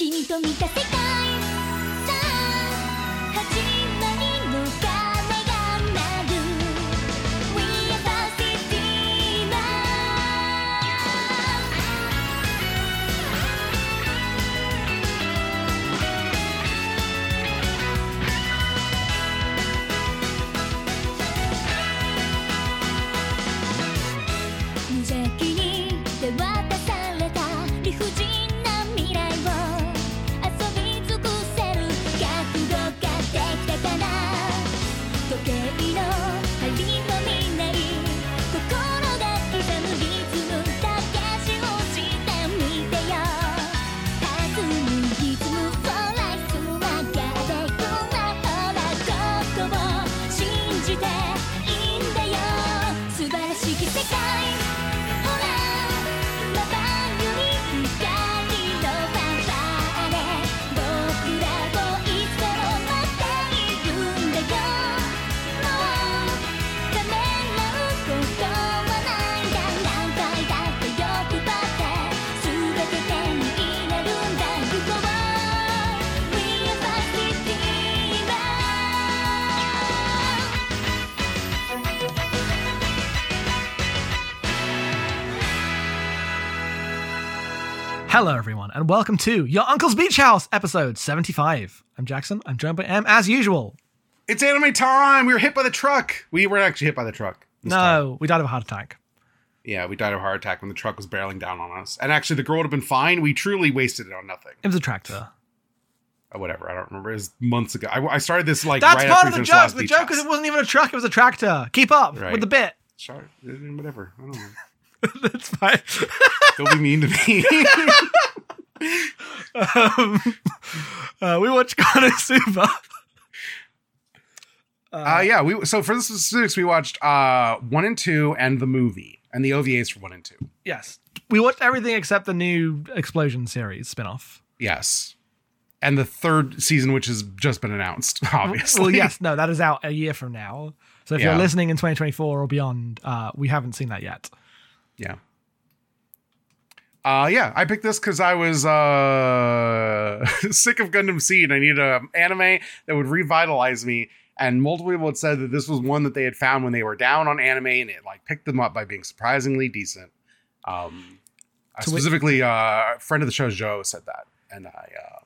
君と見た世界 Hello, everyone, and welcome to Your Uncle's Beach House, episode 75. I'm Jackson. I'm joined by M, as usual. It's anime time. We were hit by the truck. We weren't actually hit by the truck. this time. No, we died of a heart attack. Yeah, we died of a heart attack when the truck was barreling down on us. And actually, the girl would have been fine. We truly wasted it on nothing. It was a tractor. Or whatever. I don't remember. It was months ago. I, I started this like That's right part after of the we finished joke. last The beach joke house. is it wasn't even a truck, it was a tractor. Keep up Right. with the bit. Sorry, whatever. I don't know. That's fine. Don't be mean to me. um, uh, we watched Konosuba. uh, yeah, we so for the specifics, we watched uh one and two and the movie and the OVAs for one and two. Yes. We watched everything except the new Explosion series spin off. Yes. And the third season, which has just been announced, obviously. Well, yes, no, that is out a year from now. So if Yeah. you're listening in 2024 or beyond, uh, we haven't seen that yet. Yeah. Uh yeah, I picked this because I was uh sick of Gundam Seed. I needed an anime that would revitalize me. And multiple people had said that this was one that they had found when they were down on anime, and it like picked them up by being surprisingly decent. Um, specifically, uh, a friend of the show Joe said that, and I uh,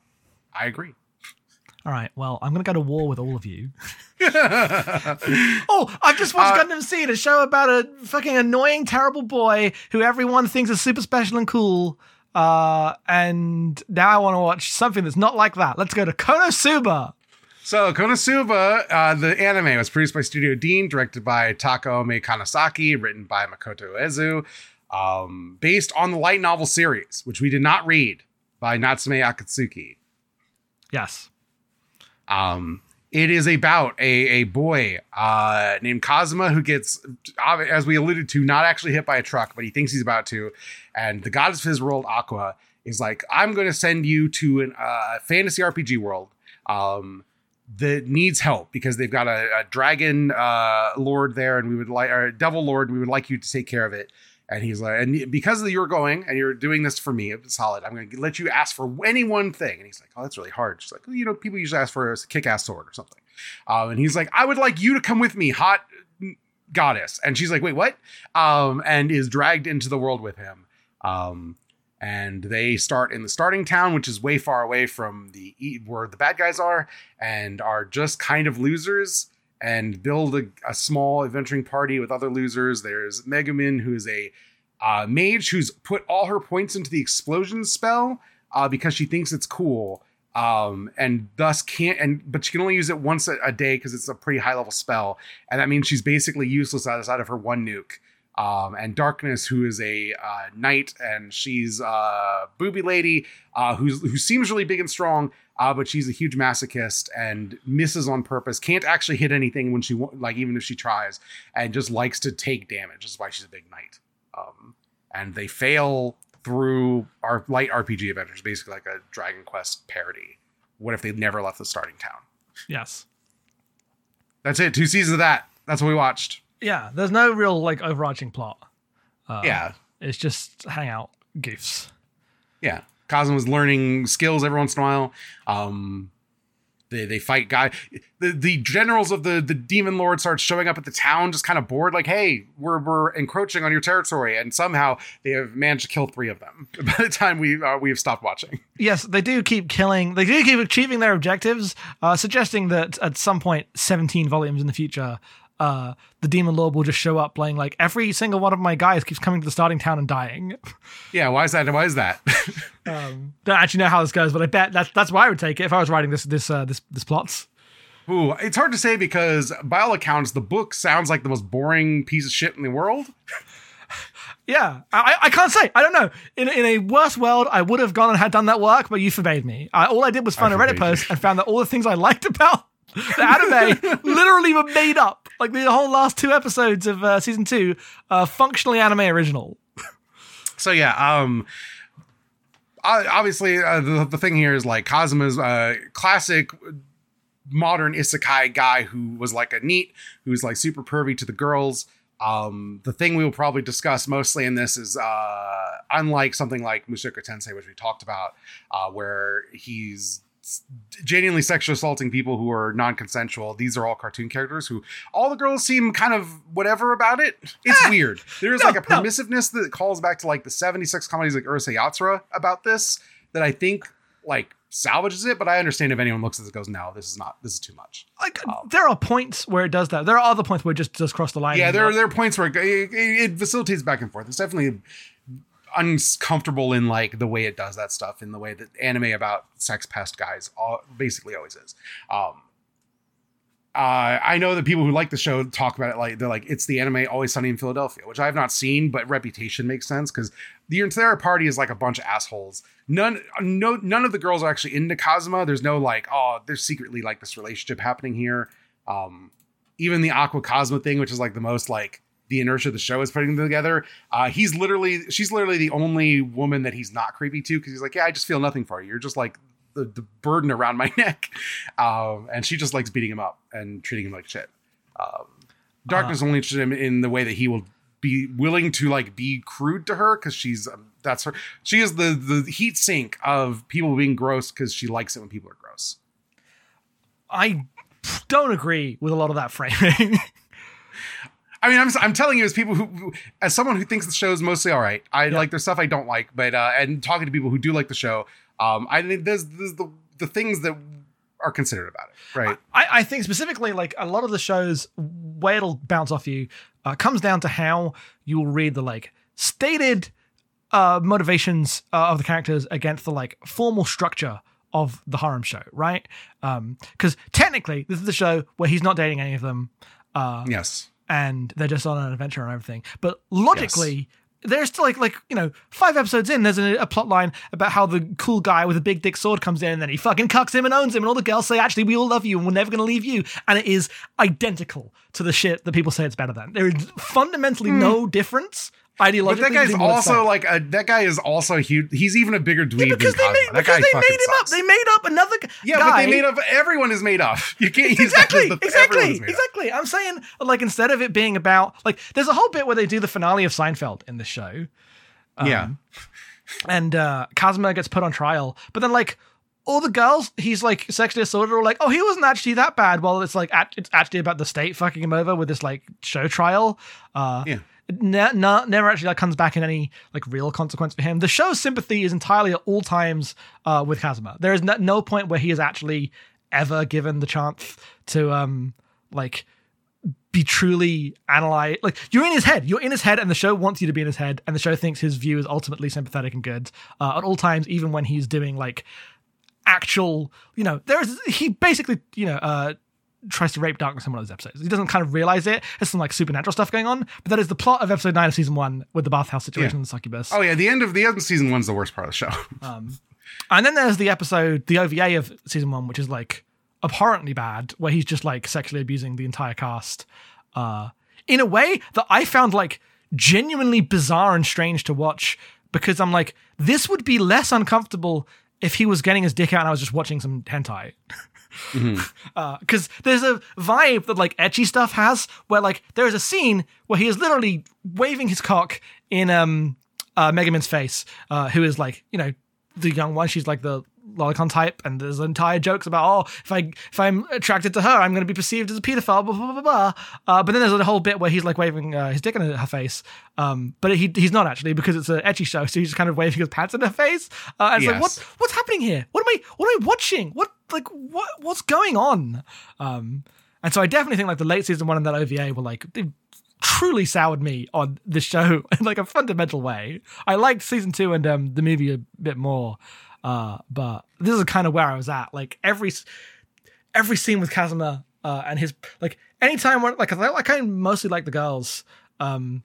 I agree. All right, well, I'm going to go to war with all of you. Oh, I've just watched Uh, Gundam Seed, a show about a fucking annoying, terrible boy who everyone thinks is super special and cool. Uh, and now I want to watch something that's not like that. Let's go to Konosuba. So Konosuba, uh, the anime was produced by Studio Deen, directed by Takaomi Kanasaki, written by Makoto Uezu, um, based on the light novel series, which we did not read by Natsume Akatsuki. Yes. Um, it is about a, a boy uh, named Kazuma who gets, as we alluded to, not actually hit by a truck, but he thinks he's about to. And the goddess of his world, Aqua, is like, I'm going to send you to a uh, fantasy RPG world um, that needs help because they've got a, a dragon uh, lord there, and we would like, or devil lord, we would like you to take care of it. And he's like, and because you're going and you're doing this for me, it's solid. I'm going to let you ask for any one thing. And he's like, oh, that's really hard. She's like, well, you know, people usually ask for a kick-ass sword or something. Um, and he's like, I would like you to come with me, hot goddess. And she's like, wait, what? Um, and is dragged into the world with him. Um, and they start in the starting town, which is way far away from the where the bad guys are, and are just kind of losers. And build a, a small adventuring party with other losers. There's Megumin, who is a uh, mage who's put all her points into the explosion spell uh, because she thinks it's cool, um, and thus can't. And but she can only use it once a, a day because it's a pretty high level spell, and that means she's basically useless outside of her one nuke. Um, and Darkness, who is a uh, knight, and she's a booby lady uh, who seems really big and strong, uh, but she's a huge masochist and misses on purpose. Can't actually hit anything when she like even if she tries, and just likes to take damage. That's why she's a big knight. Um, and they fail through our light RPG adventures, basically like a Dragon Quest parody. What if they never left the starting town? Yes. That's it. Two seasons of that. That's what we watched. Yeah. There's no real like overarching plot. Uh, yeah, It's just hangout goofs. yeah. Kazuma's learning skills every once in a while. Um, they, they fight guy. The, the generals of the, the demon lord start showing up at the town, just kind of bored, like, hey, we're, we're encroaching on your territory. And somehow they have managed to kill three of them by the time we, uh, we have stopped watching. Yes, they do keep killing. They do keep achieving their objectives, uh, suggesting that at some point, 17 volumes in the future, uh, the demon lord will just show up, playing like every single one of my guys keeps coming to the starting town and dying. Yeah, why is that? Why is that? Um, don't actually know how this goes, but I bet that's that's why I would take it if I was writing this this uh, this this plots. Ooh, it's hard to say because by all accounts, the book sounds like the most boring piece of shit in the world. Yeah, I, I can't say. I don't know. In, in a worse world, I would have gone and had done that work, but you forbade me. I, all I did was find a Reddit you. post and found that all the things I liked about the anime literally were made up. Like the whole last two episodes of uh, season two, uh, functionally anime original. So yeah, um, obviously uh, the, the thing here is like Kazuma's uh, classic modern isekai guy who was like a NEET, who's like super pervy to the girls. Um, the thing we will probably discuss mostly in this is uh, unlike something like Mushoku Tensei, which we talked about, uh, where he's genuinely sexually assaulting people who are non-consensual. These are all cartoon characters who all the girls seem kind of whatever about it. It's weird. There's no, like a no. permissiveness that calls back to like the 76 comedies like Urusei Yatsura about this that I think like salvages it, but I understand if anyone looks at this and goes, no, this is not, this is too much. Like um, there are points where it does that. There are other points where it just does cross the line. Yeah, there, like- there are points where it, it, it facilitates back and forth. It's definitely uncomfortable in like the way it does that stuff, in the way that anime about sex pest guys all, basically always is. Um, uh, I know that people who like the show talk about it like they're like it's the anime Always Sunny in Philadelphia, which I have not seen, but reputation makes sense because the entire party is like a bunch of assholes. None, no, none of the girls are actually into Kazuma. There's no like, oh, there's secretly like this relationship happening here. Um, even the Aqua Kazuma thing, which is like the most like the inertia the show is putting together. Uh, he's literally, she's literally the only woman that he's not creepy to because he's like, yeah, I just feel nothing for you. You're just like the, the burden around my neck. Um, and she just likes beating him up and treating him like shit. Um, Darkness only interested him in the way that he will be willing to like be crude to her because she's um, that's her. She is the the heat sink of people being gross because she likes it when people are gross. I don't agree with a lot of that framing. I mean, I'm, I'm telling you, as people who, who, as someone who thinks the show is mostly all right, I Yeah. like there's stuff I don't like, but uh, and talking to people who do like the show, um, I think there's, there's the the things that are considered about it, right? I, I think specifically, like a lot of the shows, where it'll bounce off you uh, comes down to how you will read the like stated uh, motivations uh, of the characters against the like formal structure of the harem show, right? Because technically, this is the show where he's not dating any of them. Uh, yes. And they're just on an adventure and everything. But logically, there's still like like you know five episodes in, there's a, a plot line about how the cool guy with a big dick sword comes in and then he fucking cucks him and owns him, and all the girls say actually we all love you and we're never gonna leave you, and it is identical to the shit that people say it's better than. There is fundamentally hmm. no difference ideologically. But that guy's between what it's also like a, that guy is also huge. He's even a bigger dweeb because than they made Kazuma. Because they made him up. They made up another guy. yeah, but they made up. Everyone is made up. You can't use exactly, the- everyone exactly, up. exactly. I'm saying like instead of it being about like there's a whole bit where they do the finale of Seinfeld in the show, yeah. and uh Kazuma gets put on trial, but then like all the girls he's like sexually assaulted are like, oh, he wasn't actually that bad. Well, it's like it's actually about the state fucking him over with this like show trial. Uh, Yeah. Ne- ne- never actually like comes back in any like real consequence for him. The show's sympathy is entirely at all times uh, with Kazuma. There is no, no point where he is actually ever given the chance to um like be truly analyzed. Like you're in his head. You're in his head, and the show wants you to be in his head, and the show thinks his view is ultimately sympathetic and good uh, at all times, even when he's doing like actual. You know, there's he basically you know uh tries to rape darkness in one of those episodes. He doesn't kind of realize it. There's some like supernatural stuff going on, but that is the plot of episode nine of season one with the bathhouse situation Yeah. and the succubus. Oh yeah, the end of the end of season one's the worst part of the show. And then there's the episode, the OVA of season one, which is like abhorrently bad, where he's just like sexually abusing the entire cast uh, in a way that I found like genuinely bizarre and strange to watch because I'm like, this would be less uncomfortable if he was getting his dick out and I was just watching some hentai. Because there's a vibe that like ecchi stuff has, where like there is a scene where he is literally waving his cock in um uh, Megumin's face, uh, who is like you know the young one. She's like the lolicon type, and there's entire jokes about oh, if I if I'm attracted to her, I'm going to be perceived as a pedophile. Blah blah blah blah. Uh, but then there's a whole bit where he's like waving uh, his dick in her face, um, but he he's not actually because it's an ecchi show, so he's just kind of waving his pants in her face. Uh, and it's like what what's happening here? What am I what am I watching? What like what what's going on? Um, and so I definitely think like the late season one and that OVA were like they truly soured me on the show in like a fundamental way. I liked season two and um, the movie a bit more, uh, but this is kind of where I was at. Like every every scene with Kazuma uh, and his like anytime when like I I mostly like the girls. Um,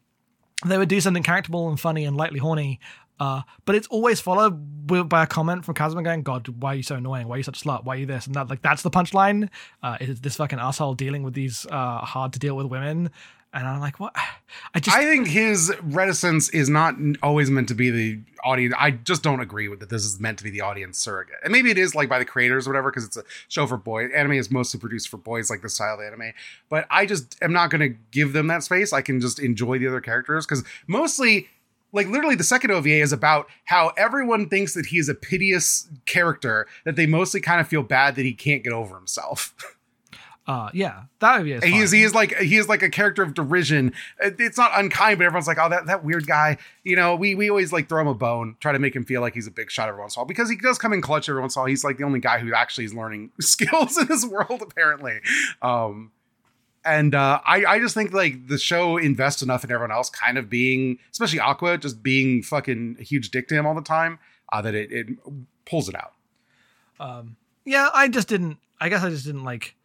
they would do something characterable and funny and lightly horny. Uh, but it's always followed by a comment from Kazuma going, "God, why are you so annoying? Why are you such a slut? Why are you this and that?" Like that's the punchline. Uh, is this fucking asshole dealing with these uh, hard to deal with women? And I'm like, what? I just I think his reticence is not always meant to be the audience. I just don't agree with that. This is meant to be the audience surrogate, and maybe it is like by the creators or whatever, because it's a show for boys. Anime is mostly produced for boys, like the style of anime. But I just am not going to give them that space. I can just enjoy the other characters because mostly. Like literally, the second OVA is about how everyone thinks that he is a piteous character that they mostly kind of feel bad that he can't get over himself. uh, yeah, that would be. he is he is like he is like a character of derision. It's not unkind, but everyone's like, oh, that, that weird guy. You know, we we always like throw him a bone, try to make him feel like he's a big shot every once in a while because he does come in clutch every once in a while. He's like the only guy who actually is learning skills in this world, apparently. Um, and uh, I I just think like the show invests enough in everyone else kind of being, especially Aqua, just being fucking a huge dick to him all the time, uh, that it it pulls it out. Um, yeah, I just didn't. I guess I just didn't like.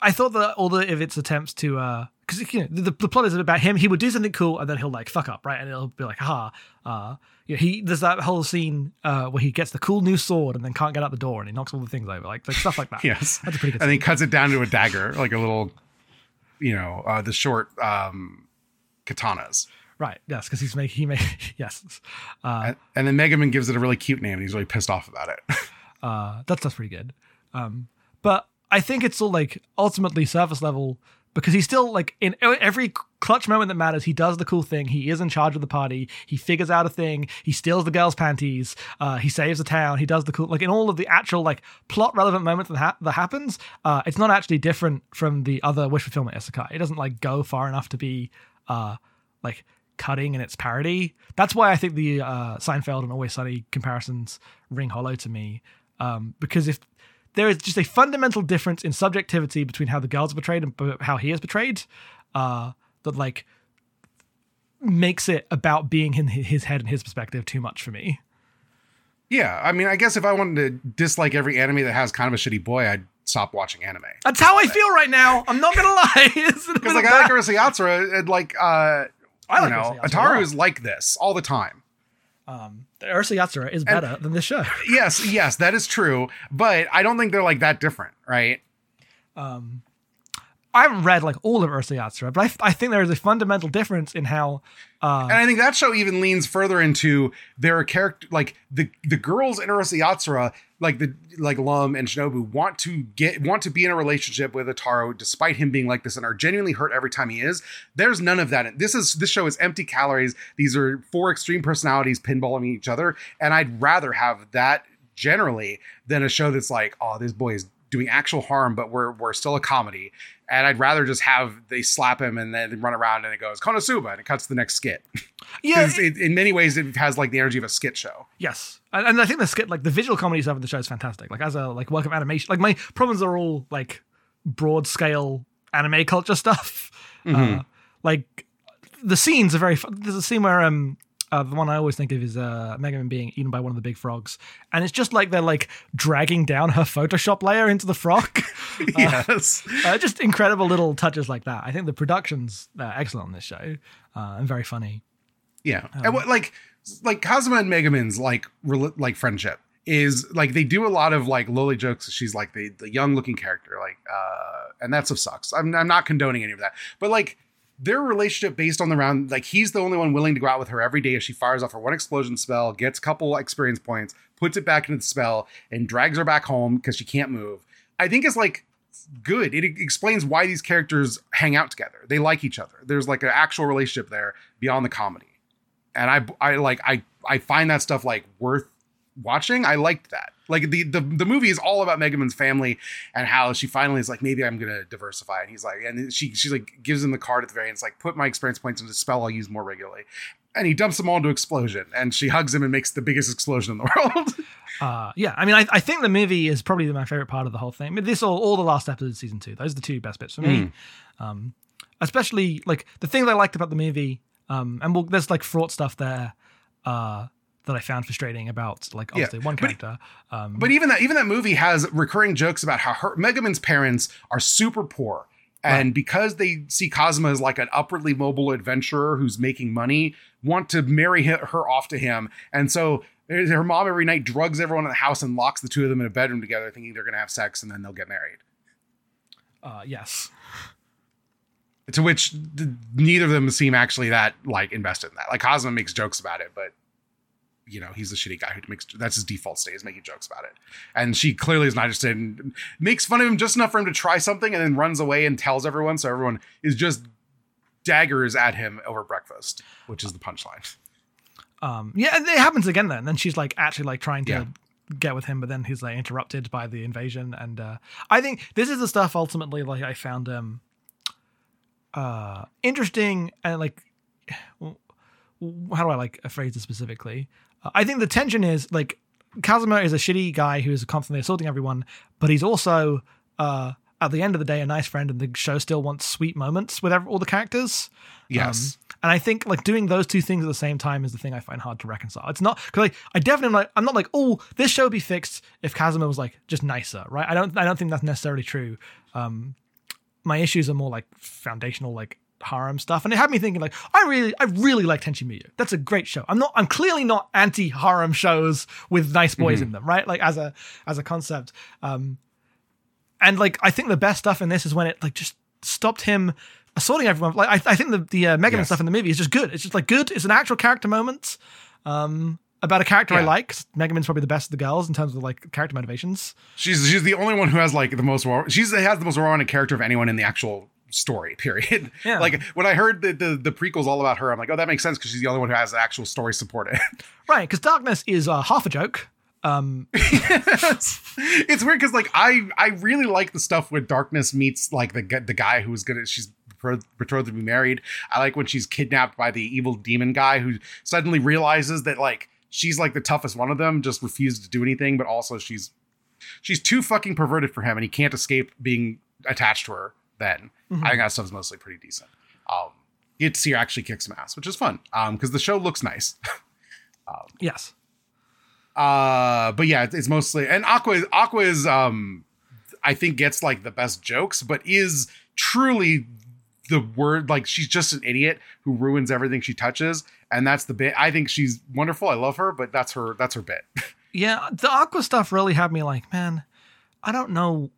I thought that all the of its attempts to, uh, because you know the, the plot is about him. He would do something cool and then he'll like fuck up, right? And it'll be like, ha, uh, you know, he there's that whole scene uh where he gets the cool new sword and then can't get out the door and he knocks all the things over, like like stuff like that. Yes. that's a pretty good. and he cuts it down to a dagger, like a little, you know, uh, the short um, katanas. right? Yes, because he's making he make yes. Uh, And, and then Megumin gives it a really cute name, and he's really pissed off about it. Uh, that's that's pretty good. Um, but I think it's all like ultimately surface level because he's still like in every clutch moment that matters. He does the cool thing. He is in charge of the party. He figures out a thing. He steals the girls' panties. Uh, he saves the town. He does the cool like in all of the actual like plot relevant moments that ha- that happens. Uh, it's not actually different from the other wish fulfillment isekai. It doesn't like go far enough to be uh like cutting in its parody. That's why I think the uh, Seinfeld and Always Sunny comparisons ring hollow to me. Um, because if there is just a fundamental difference in subjectivity between how the girls are portrayed and how he is portrayed, uh, that like makes it about being in his head and his perspective too much for me. yeah, I mean, I guess if I wanted to dislike every anime that has kind of a shitty boy, I'd stop watching anime. That's how I feel right now. I'm not gonna lie. Because like I like Urusei Yatsura, and like uh, I like you know, Urusei Yatsura Ataru is like this all the time. um, Urusei Yatsura is better than this show. Yes, yes, that is true, but I don't think they're like that different, right? um, I haven't read like all of Urusei Yatsura, but I, I think there is a fundamental difference in how uh, And I think that show even leans further into their character, like the the girls in Urusei Yatsura, like the like Lum and Shinobu want to get want to be in a relationship with Ataru, despite him being like this, and are genuinely hurt every time he is. There's none of that. This is this show is empty calories. These are four extreme personalities pinballing each other, and I'd rather have that generally than a show that's like, oh, this boy is doing actual harm, but we're we're still a comedy. And I'd rather just have they slap him and then run around and it goes Konosuba and it cuts to the next skit. yeah, Because it, in many ways, it has like the energy of a skit show. Yes, and, and I think the skit, like the visual comedy stuff of the show, is fantastic. Like as a like work of animation, like my problems are all like broad scale anime culture stuff. Mhm. Uh, like the scenes are very. Fun. There's a scene where um. Uh, the one I always think of is uh, Megumin being eaten by one of the big frogs, and it's just like they're like dragging down her Photoshop layer into the frog. yes. uh, just incredible little touches like that. I think the production's uh, excellent on this show uh, and very funny. Yeah. and what like like Kazuma and Megumin's like like friendship is like they do a lot of like lowly jokes. She's like the the young looking character, like uh, and that stuff sucks. I'm I'm not condoning any of that, but like their relationship based on the round, like he's the only one willing to go out with her every day as she fires off her one explosion spell, gets a couple experience points, puts it back into the spell, and drags her back home because she can't move. I think it's like good. It explains why these characters hang out together. They like each other. There's like an actual relationship there beyond the comedy. And I I like I I find that stuff like worth watching, I liked that. Like the the the movie is all about Megumin's family and how she finally is like, maybe I'm gonna diversify. And he's like, and she she like gives him the card at the very end. It's like, put my experience points into a spell I'll use more regularly. And he dumps them all into explosion, and she hugs him and makes the biggest explosion in the world. Uh, yeah, I mean, I, I think the movie is probably my favorite part of the whole thing. I mean, this all all the last episodes of season two. Those are the two best bits for me. Um, especially like the things I liked about the movie. Um, and we'll, there's like fraught stuff there. Uh, that I found frustrating about like Yeah, obviously one but- character. Um, But even that even that movie has recurring jokes about how her Megumin's parents are super poor. And because they see Kazuma as like an upwardly mobile adventurer who's making money, want to marry her off to him. And so her mom every night drugs everyone in the house and locks the two of them in a bedroom together, thinking they're going to have sex and then they'll get married. uh, yes. To which th- neither of them seem actually that like invested in that. Like Kazuma makes jokes about it, but you know he's the shitty guy who makes that's his default state is making jokes about it. And she clearly is not interested. In, makes fun of him just enough for him to try something, and then runs away and tells everyone. So everyone is just daggers at him over breakfast, which is the punchline. Um, yeah, and it happens again then. Then she's like actually like trying to Yeah. get with him, but then he's like interrupted by the invasion. And uh, I think this is the stuff ultimately like I found um uh interesting and like w- w- how do I like a phrase this specifically? Uh, I think the tension is like Kazuma is a shitty guy who is constantly assaulting everyone, but he's also uh at the end of the day a nice friend, and the show still wants sweet moments with all the characters. Yes. Um, and I think like doing those two things at the same time is the thing I find hard to reconcile. It's not because like, I definitely like I'm not like oh this show would be fixed if Kazuma was like just nicer, right? I don't I don't think that's necessarily true. Um, my issues are more like foundational like harem stuff, and it had me thinking like I really I really like Tenchi Muyo. That's a great show. I'm not I'm clearly not anti harem shows with nice boys in them, right? Like as a as a concept. Um, and like I think the best stuff in this is when it like just stopped him assaulting everyone. Like I, I think the the uh, Megan Yes. stuff in the movie is just good. It's just like good. It's an actual character moment. Um, about a character I like. Megumin's probably the best of the girls in terms of like character motivations. She's she's the only one who has like the most she's has the most well-rounded character of anyone in the actual story. Period. Yeah. Like when I heard the, the the prequels all about her, I'm like, oh, that makes sense because she's the only one who has the actual story supported. Right, because Darkness is uh, half a joke. Um, it's, it's weird because like I I really like the stuff where darkness meets like the the guy who's gonna she's betrothed to be married. I like when she's kidnapped by the evil demon guy who suddenly realizes that like she's like the toughest one of them, just refuses to do anything, but also she's she's too fucking perverted for him and he can't escape being attached to her. Then Mhm. I think that stuff's mostly pretty decent. Um, you get to see her actually kick some ass, which is fun. Um, because the show looks nice. yes. Uh, but yeah, it's, it's mostly and Aqua. Aqua is um, I think gets like the best jokes, but is truly the word like she's just an idiot who ruins everything she touches, and that's the bit. I think she's wonderful. I love her, but that's her. That's her bit. Yeah, the Aqua stuff really had me like, man, I don't know.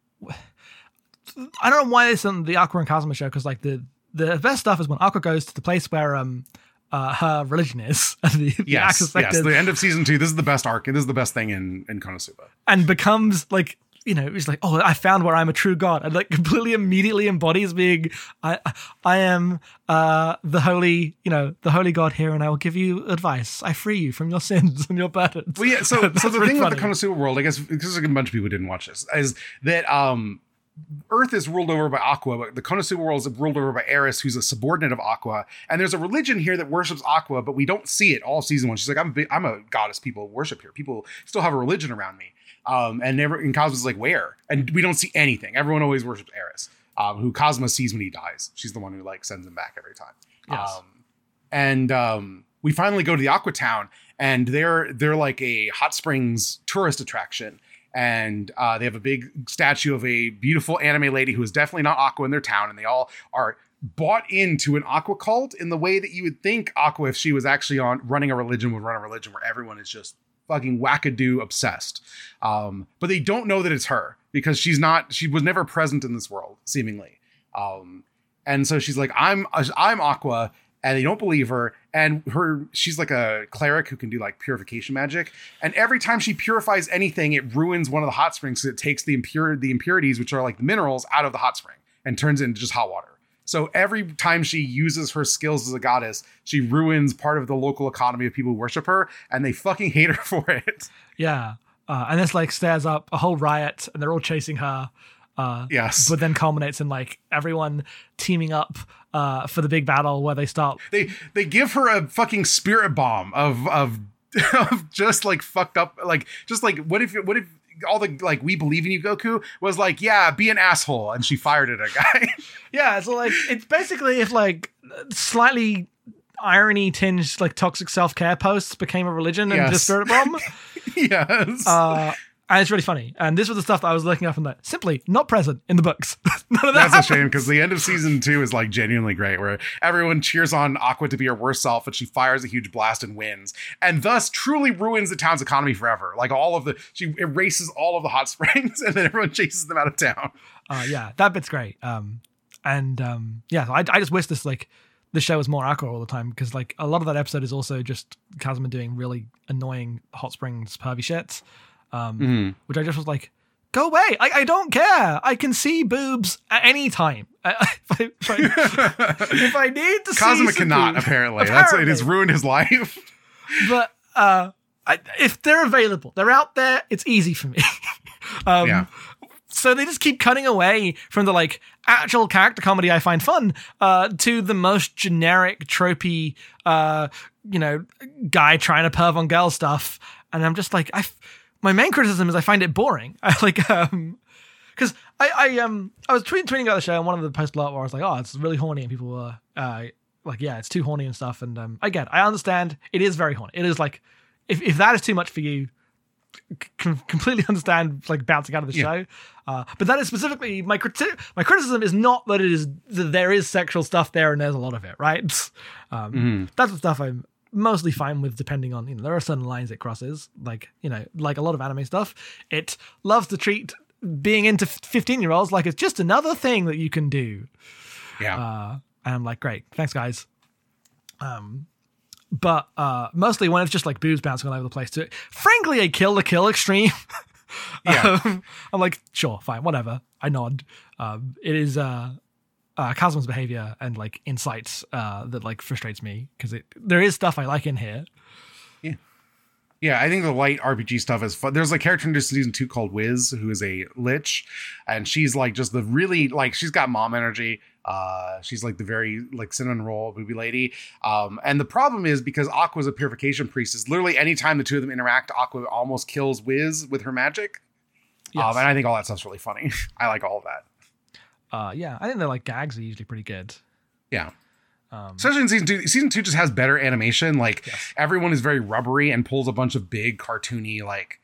I don't know why this isn't the Aqua and Kazuma show because like the the best stuff is when Aqua goes to the place where um uh, her religion is the, the yes, Axis yes. The end of season two. This is the best arc. This is the best thing in in Konosuba. and becomes like you know he's like oh I found where I'm a true god and like completely immediately embodies being I I am uh the holy you know the holy god here and I will give you advice I free you from your sins and your burdens. Well, yeah. So, so the really thing with the funny. Konosuba world, I guess, because a bunch of people didn't watch this, is that um, Earth is ruled over by Aqua, but the Konosuba world is ruled over by Eris, who's a subordinate of Aqua. And there's a religion here that worships Aqua, but we don't see it all season one. She's like, I'm, a I'm a goddess. People worship here. People still have a religion around me. Um, and never, and Kazuma's like, where? And we don't see anything. Everyone always worships Eris, um, who Kazuma sees when he dies. She's the one who like sends him back every time. Yes. Um, and um, we finally go to the Aqua Town, and they're they're like a hot springs tourist attraction, and uh, they have a big statue of a beautiful anime lady who is definitely not Aqua in their town, and they all are bought into an Aqua cult in the way that you would think Aqua, if she was actually on running a religion, would run a religion where everyone is just fucking wackadoo obsessed. Um, but they don't know that it's her because she's not. She was never present in this world, seemingly. Um, and so she's like, "I'm I'm Aqua," and they don't believe her. And her, she's like a cleric who can do like purification magic. And every time she purifies anything, it ruins one of the hot springs. So it takes the impure the impurities, which are like the minerals, out of the hot spring and turns it into just hot water. So every time she uses her skills as a goddess, she ruins part of the local economy of people who worship her, and they fucking hate her for it. Yeah. Uh, and this like stirs up a whole riot, and they're all chasing her. Uh, Yes. but then culminates in like everyone teaming up uh, for the big battle where they start. they they give her a fucking spirit bomb of of of just like fucked up like just like what if what if all the like we believe in you Goku was like yeah be an asshole and she fired at a guy Yeah, so like it's basically if like slightly irony tinged like toxic self care posts became a religion and Yes. the spirit bomb. yes uh, and it's really funny. And this was the stuff that I was looking up and that simply not present in the books. None of that that's a shame because the end of season two is like genuinely great where everyone cheers on Aqua to be her worst self and she fires a huge blast and wins and thus truly ruins the town's economy forever like all of the she erases all of the hot springs and then everyone chases them out of town Uh, yeah, that bit's great. Um, and um, yeah, I, I just wish this like the show was more Aqua all the time because like a lot of that episode is also just Kazuma doing really annoying hot springs pervy shit, um, which I just was like, go away! I, I don't care. I can see boobs at any time. If, I, if, I, if I need to some cannot boobs- apparently. That's it has ruined his life. but uh, I, if they're available, they're out there. It's easy for me. um, Yeah. So they just keep cutting away from the like actual character comedy I find fun uh, to the most generic, tropey, uh, you know, guy trying to perv on girl stuff, and I'm just like, I. f- My main criticism is I find it boring. I like um. Because I, I um I was tweeting, tweeting about the show and one of the posts below where I was like, oh, it's really horny and people were uh like, yeah, it's too horny and stuff. And um I get. I understand it is very horny. It is like if, if that is too much for you, c- completely understand like bouncing out of the Yeah. show. Uh, but that is specifically my criti- my criticism is not that it is that there is sexual stuff there and there's a lot of it, right? Um, That's the stuff I'm mostly fine with, depending on you know there are certain lines it crosses, like you know like a lot of anime stuff. It loves to treat being into fifteen year olds like it's just another thing that you can do. Yeah. Uh, and I'm like, great, thanks guys. Um, but uh, mostly when it's just like boobs bouncing all over the place, to frankly a Kill la Kill extreme. Yeah. Um, I'm like, sure, fine, whatever. I nod. Um, it is uh, uh, Kazuma's behavior and like insights uh, that like frustrates me because it there is stuff I like in here. Yeah, yeah, I think the light RPG stuff is fun. There's a character in season two called Wiz, who is a lich, and she's like just the really like she's got mom energy. Uh, she's like the very like cinnamon roll booby lady. Um, and the problem is because Aqua's a purification priestess. Literally, anytime the two of them interact, Aqua almost kills Wiz with her magic. Yes. Um, and I think all that stuff's really funny. I like all of that. Uh, yeah, I think they're like gags are usually pretty good. Yeah. Um, Especially in season two. Season two just has better animation. Like Yes. everyone is very rubbery and pulls a bunch of big cartoony, like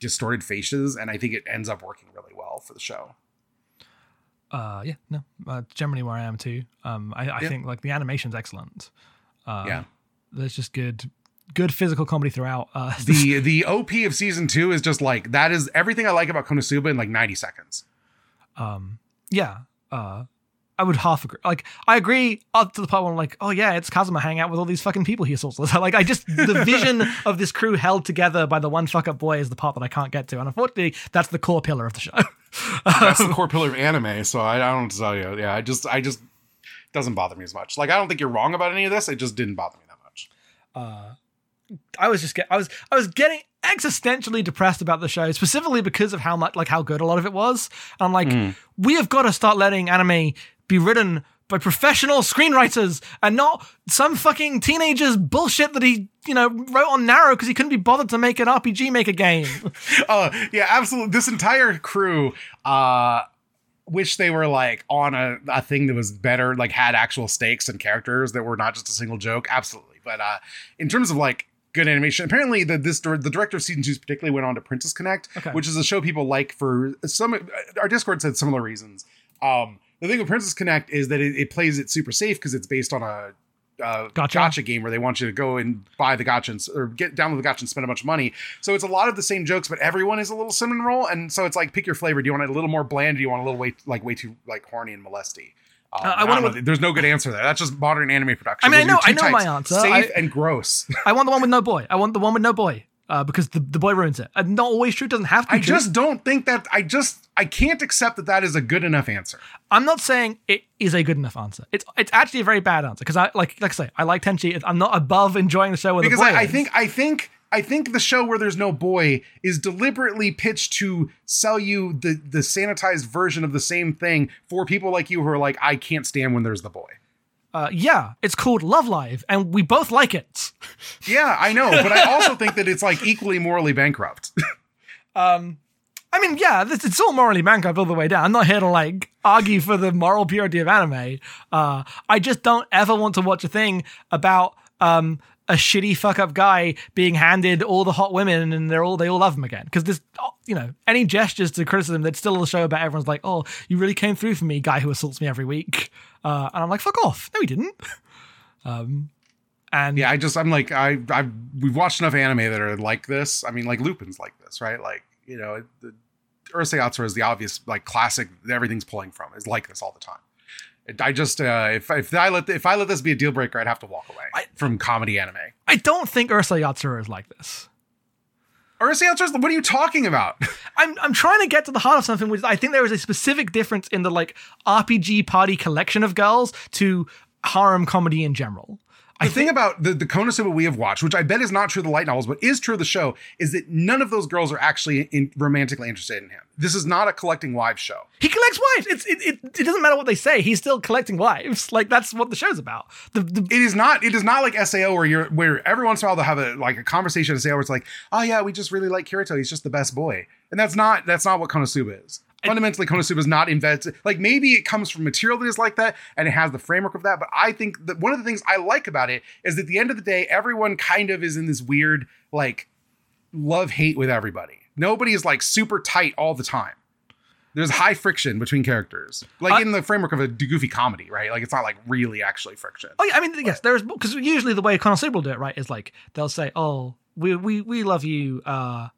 distorted faces, and I think it ends up working really well for the show. uh, yeah, no, uh, generally where I am too. Um, I, I Yeah. think like the animation's excellent. Uh, Yeah. there's just good, good physical comedy throughout. Uh, The the OP of season two is just like that is everything I like about Konosuba in like 90 seconds. um, yeah, uh, I would half agree. Like, I agree up to the part where I'm like, oh yeah, it's Kazuma hang out with all these fucking people he assaults. like, I just the vision of this crew held together by the one fuck up boy is the part that I can't get to, and unfortunately, that's the core pillar of the show. That's the core pillar of anime. So I, I don't know what to tell you. Yeah, I just I just doesn't bother me as much. Like I don't think you're wrong about any of this. It just didn't bother me that much. I was just get, I was I was getting existentially depressed about the show specifically because of how much like how good a lot of it was. And I'm like, we have got to start letting anime be written by professional screenwriters and not some fucking teenager's bullshit that he you know wrote on Narou because he couldn't be bothered to make an RPG maker game. Uh, yeah, absolutely. This entire crew, uh, wish they were like on a, a thing that was better, like had actual stakes and characters that were not just a single joke. Absolutely. But uh, in terms of like good animation, apparently the this the director of season two particularly went on to Princess Connect, Okay. which is a show people like for some. Our Discord said similar reasons. Um, the thing with Princess Connect is that it, it plays it super safe because it's based on a uh, Gotcha. gacha game where they want you to go and buy the gacha and, or get download the gacha and spend a bunch of money. So it's a lot of the same jokes, but everyone is a little cinnamon roll, and so it's like pick your flavor. Do you want it a little more bland? Or do you want a little way like way too like horny and molesty? Uh, I I wanna- know. There's no good answer there. That's just modern anime production. I mean, Those I know- I know my answer. Safe I- and gross. I want the one with no boy. I want the one with no boy. uh, because the, the boy ruins it. And not always true. Doesn't have to. I true. just don't think that I just I can't accept that that is a good enough answer. I'm not saying it is a good enough answer. It's it's actually a very bad answer because I like like I say I like Tenchi. I'm not above enjoying the show with because the boy I, I think I think I think the show where there's no boy is deliberately pitched to sell you the the sanitized version of the same thing for people like you who are like I can't stand when there's the boy. uh, yeah, it's called Love Live, and we both like it. Yeah, I know, but I also think that it's like equally morally bankrupt. Um, I mean, yeah, this, it's all morally bankrupt all the way down. I'm not here to like argue for the moral purity of anime. Uh, I just don't ever want to watch a thing about um a shitty fuck up guy being handed all the hot women and they're all they all love him again because this you know any gestures to criticism that's still a show about everyone's like oh you really came through for me guy who assaults me every week uh, and i'm like fuck off no he didn't um and yeah, I just I'm like I I we've watched enough anime that are like this. I mean, like Lupin's like this, right? Like you know, the Urusei Yatsura is the obvious like classic. Everything's pulling from is like this all the time. I just uh, if if I let if I let this be a deal breaker, I'd have to walk away I- from comedy anime. i don't think urusei yatsura is like this Urusei Yatsura, what are you talking about? I'm I'm trying to get to the heart of something, which I think there is a specific difference in the like RPG party collection of girls to harem comedy in general. The thing about the, the Konosuba we have watched, which I bet is not true of the light novels, but is true of the show, is that none of those girls are actually in, romantically interested in him. This is not a collecting wives show. he collects wives. It's it, it, it doesn't matter what they say. He's still collecting wives. Like that's what the show's about. The, the It is not. It is not like Sao where you're where every once in a while they'll have a like a conversation in Sao where it's like, oh yeah, we just really like Kirito. He's just the best boy, and that's not that's not what Konosuba is. Fundamentally, Konosuba is not invented. Like maybe it comes from material that is like that, and it has the framework of that. But I think that one of the things I like about it is that at the end of the day, everyone kind of is in this weird like love hate with everybody. Nobody is like super tight all the time. There's high friction between characters, like I- in the framework of a goofy comedy, right? Like it's not like really actually friction. oh yeah, I mean yes, there's because usually the way Konosuba will do it right is like they'll say, oh we we we love you, uh,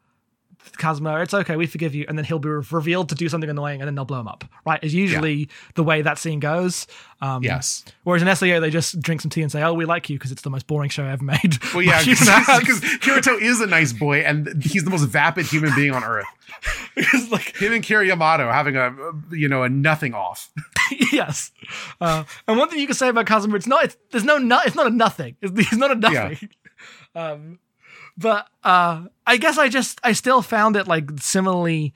Kazuma. It's okay, we forgive you, and then he'll be re- revealed to do something annoying, and then they'll blow him up. Right? Is usually the way that scene goes. Um, Yes. Whereas in SAO, they just drink some tea and say, "Oh, we like you because it's the most boring show ever made." Well, yeah, Which even has- because Kirito is a nice boy, and he's the most vapid human being on earth. because, like, Him and Kira Yamato having a you know a nothing off. yes. Uh, and one thing you can say about Kazuma, it's not. It's, there's no. no it's not a nothing. It's, it's not a nothing. Um, but uh, I guess I just I still found it like similarly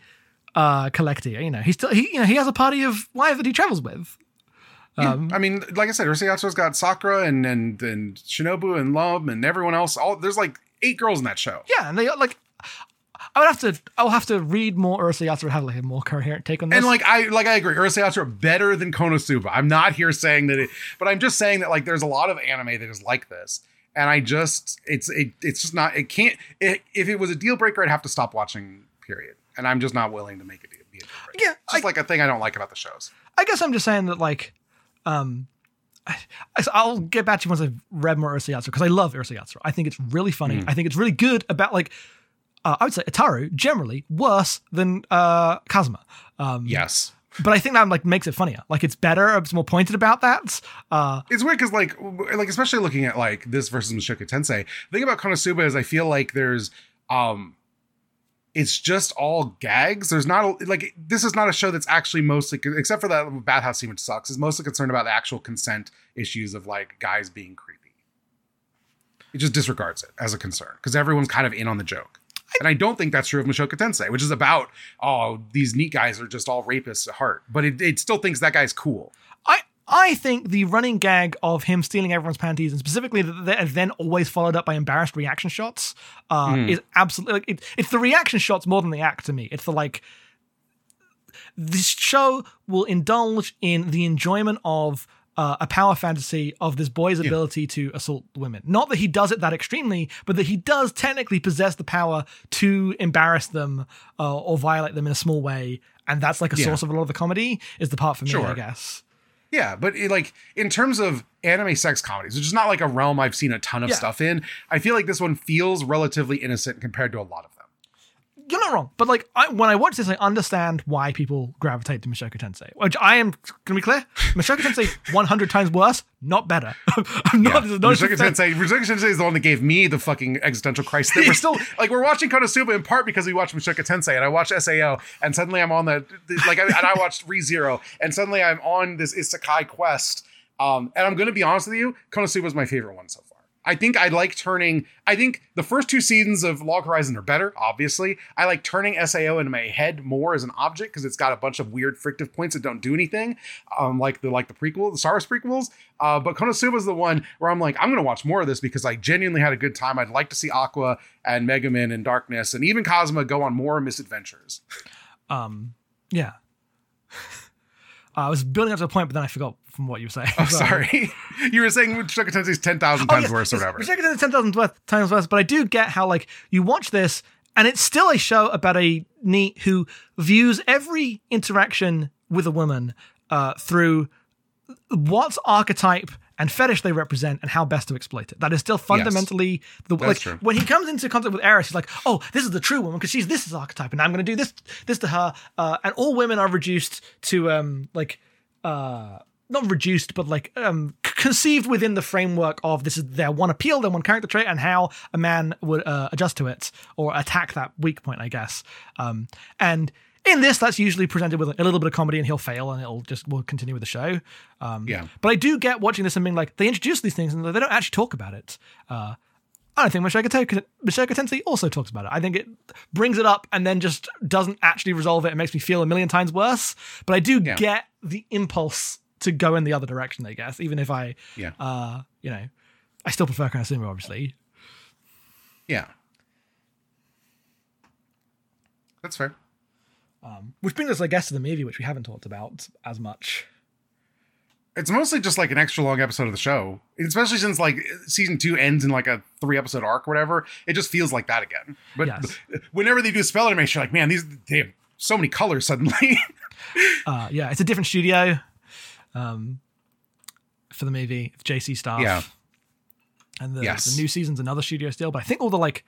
uh collecting. You know, he still he you know he has a party of wives that he travels with. Um, I mean, like I said, Yatsura's got Sakura and and and Shinobu and Lum and everyone else. All there's like eight girls in that show. Yeah, and they like. I would have to. I'll have to read more Urusei Yatsura to have like a more coherent take on this. And like I like I agree, Urusei Yatsura better than Konosuba. I'm not here saying that it, but I'm just saying that like there's a lot of anime that is like this, and I just it's it, it's just not it can't. It, if it was a deal breaker, I'd have to stop watching. Period. And I'm just not willing to make it be a deal breaker. yeah, It's just I, like a thing I don't like about the shows. I guess I'm just saying that like, um, I, I'll get back to you once I've read more Urusei Yatsura because I love Urusei Yatsura. I think it's really funny. Mm. I think it's really good about like. Uh, I would say Ataru generally worse than uh, Kazuma. Um, Yes. But I think that like makes it funnier. Like it's better. It's more pointed about that. Uh, It's weird because like like especially looking at like this versus Mushoku Tensei. The thing about Konosuba is I feel like there's um it's just all gags. There's not a, like this is not a show that's actually mostly except for that bathhouse scene which sucks is mostly concerned about the actual consent issues of like guys being creepy. It just disregards it as a concern because everyone's kind of in on the joke. And I don't think that's true of Mushoku Tensei, which is about oh these NEET guys are just all rapists at heart, but it, it still thinks that guy's cool. I I think the running gag of him stealing everyone's panties and specifically that they're then always followed up by embarrassed reaction shots uh, Mm. is absolutely like it, it's the reaction shots more than the act to me. It's the like this show will indulge in the enjoyment of uh, a power fantasy of this boy's ability to assault women. Not that he does it that extremely, but that he does technically possess the power to embarrass them uh, or violate them in a small way. And that's like a Yeah. source of a lot of the comedy is the part for me, I guess. Yeah, but it, like in terms of anime sex comedies, which is not like a realm I've seen a ton of Yeah. stuff in, I feel like this one feels relatively innocent compared to a lot of them. You're not wrong. But like I, when I watch this, I understand why people gravitate to Mushoku Tensei. Which I am gonna be clear, Mushoku Tensei 100 times worse, not better. I'm not. Yeah. not Mushoku Tensei, Mushoku Tensei is the one that gave me the fucking existential crisis. That we're still like we're watching Konosuba in part because we watched Mushoku Tensei, and I watched Sao, and suddenly I'm on the, the- like, I, and I watched ReZero, and suddenly I'm on this isekai quest. Um, and I'm going to be honest with you, Konosuba is my favorite one so far. I think I like turning. I think the first two seasons of Log Horizon are better. Obviously, I like turning Sao into my head more as an object because it's got a bunch of weird frictive points that don't do anything, um, like the like the prequel, the Star Wars prequels. Uh, but Konosuba is the one where I'm like, I'm to watch more of this because I genuinely had a good time. I'd like to see Aqua and Megumin and Darkness and even Kazuma go on more misadventures. Um, yeah. Uh, I was building up to a point, but then I forgot from what you were saying. Oh, sorry, you were saying Tensei is ten thousand Oh, times yes, worse or whatever. Tensei is 10,000 times worse, but I do get how, like, you watch this and it's still a show about a NEET who views every interaction with a woman uh, through what archetype and fetish they represent and how best to exploit it. That is still fundamentally the That's like true. when he comes into contact with Eris, he's like, "Oh, this is the true woman because she's this is archetype, and I'm going to do this this to her." Uh, and all women are reduced to um like uh not reduced, but like um conceived within the framework of this is their one appeal, their one character trait, and how a man would uh, adjust to it or attack that weak point, I guess. Um, and in this, that's usually presented with a little bit of comedy, and he'll fail, and it'll just will continue with the show. Um, Yeah. But I do get watching this and being like, they introduce these things and they don't actually talk about it. Uh, I don't think Mushoku Tensei, Mushoku Tensei also talks about it. I think it brings it up and then just doesn't actually resolve it. It makes me feel a million times worse. But I do Yeah. get the impulse to go in the other direction, I guess, even if I, Yeah. uh, you know, I still prefer Konosuba, obviously. yeah, that's fair. Um, which brings us, I guess, to the movie, which we haven't talked about as much. It's mostly just like an extra long episode of the show, especially since like season two ends in like a three episode arc, or whatever. It just feels like that again. But Yes. whenever they do spell animation, you're like, man, these they have so many colors suddenly. Uh, yeah, it's a different studio um, for the movie, J.C.Staff. Yeah. And the, Yes. the new season's another studio still, but I think all the like,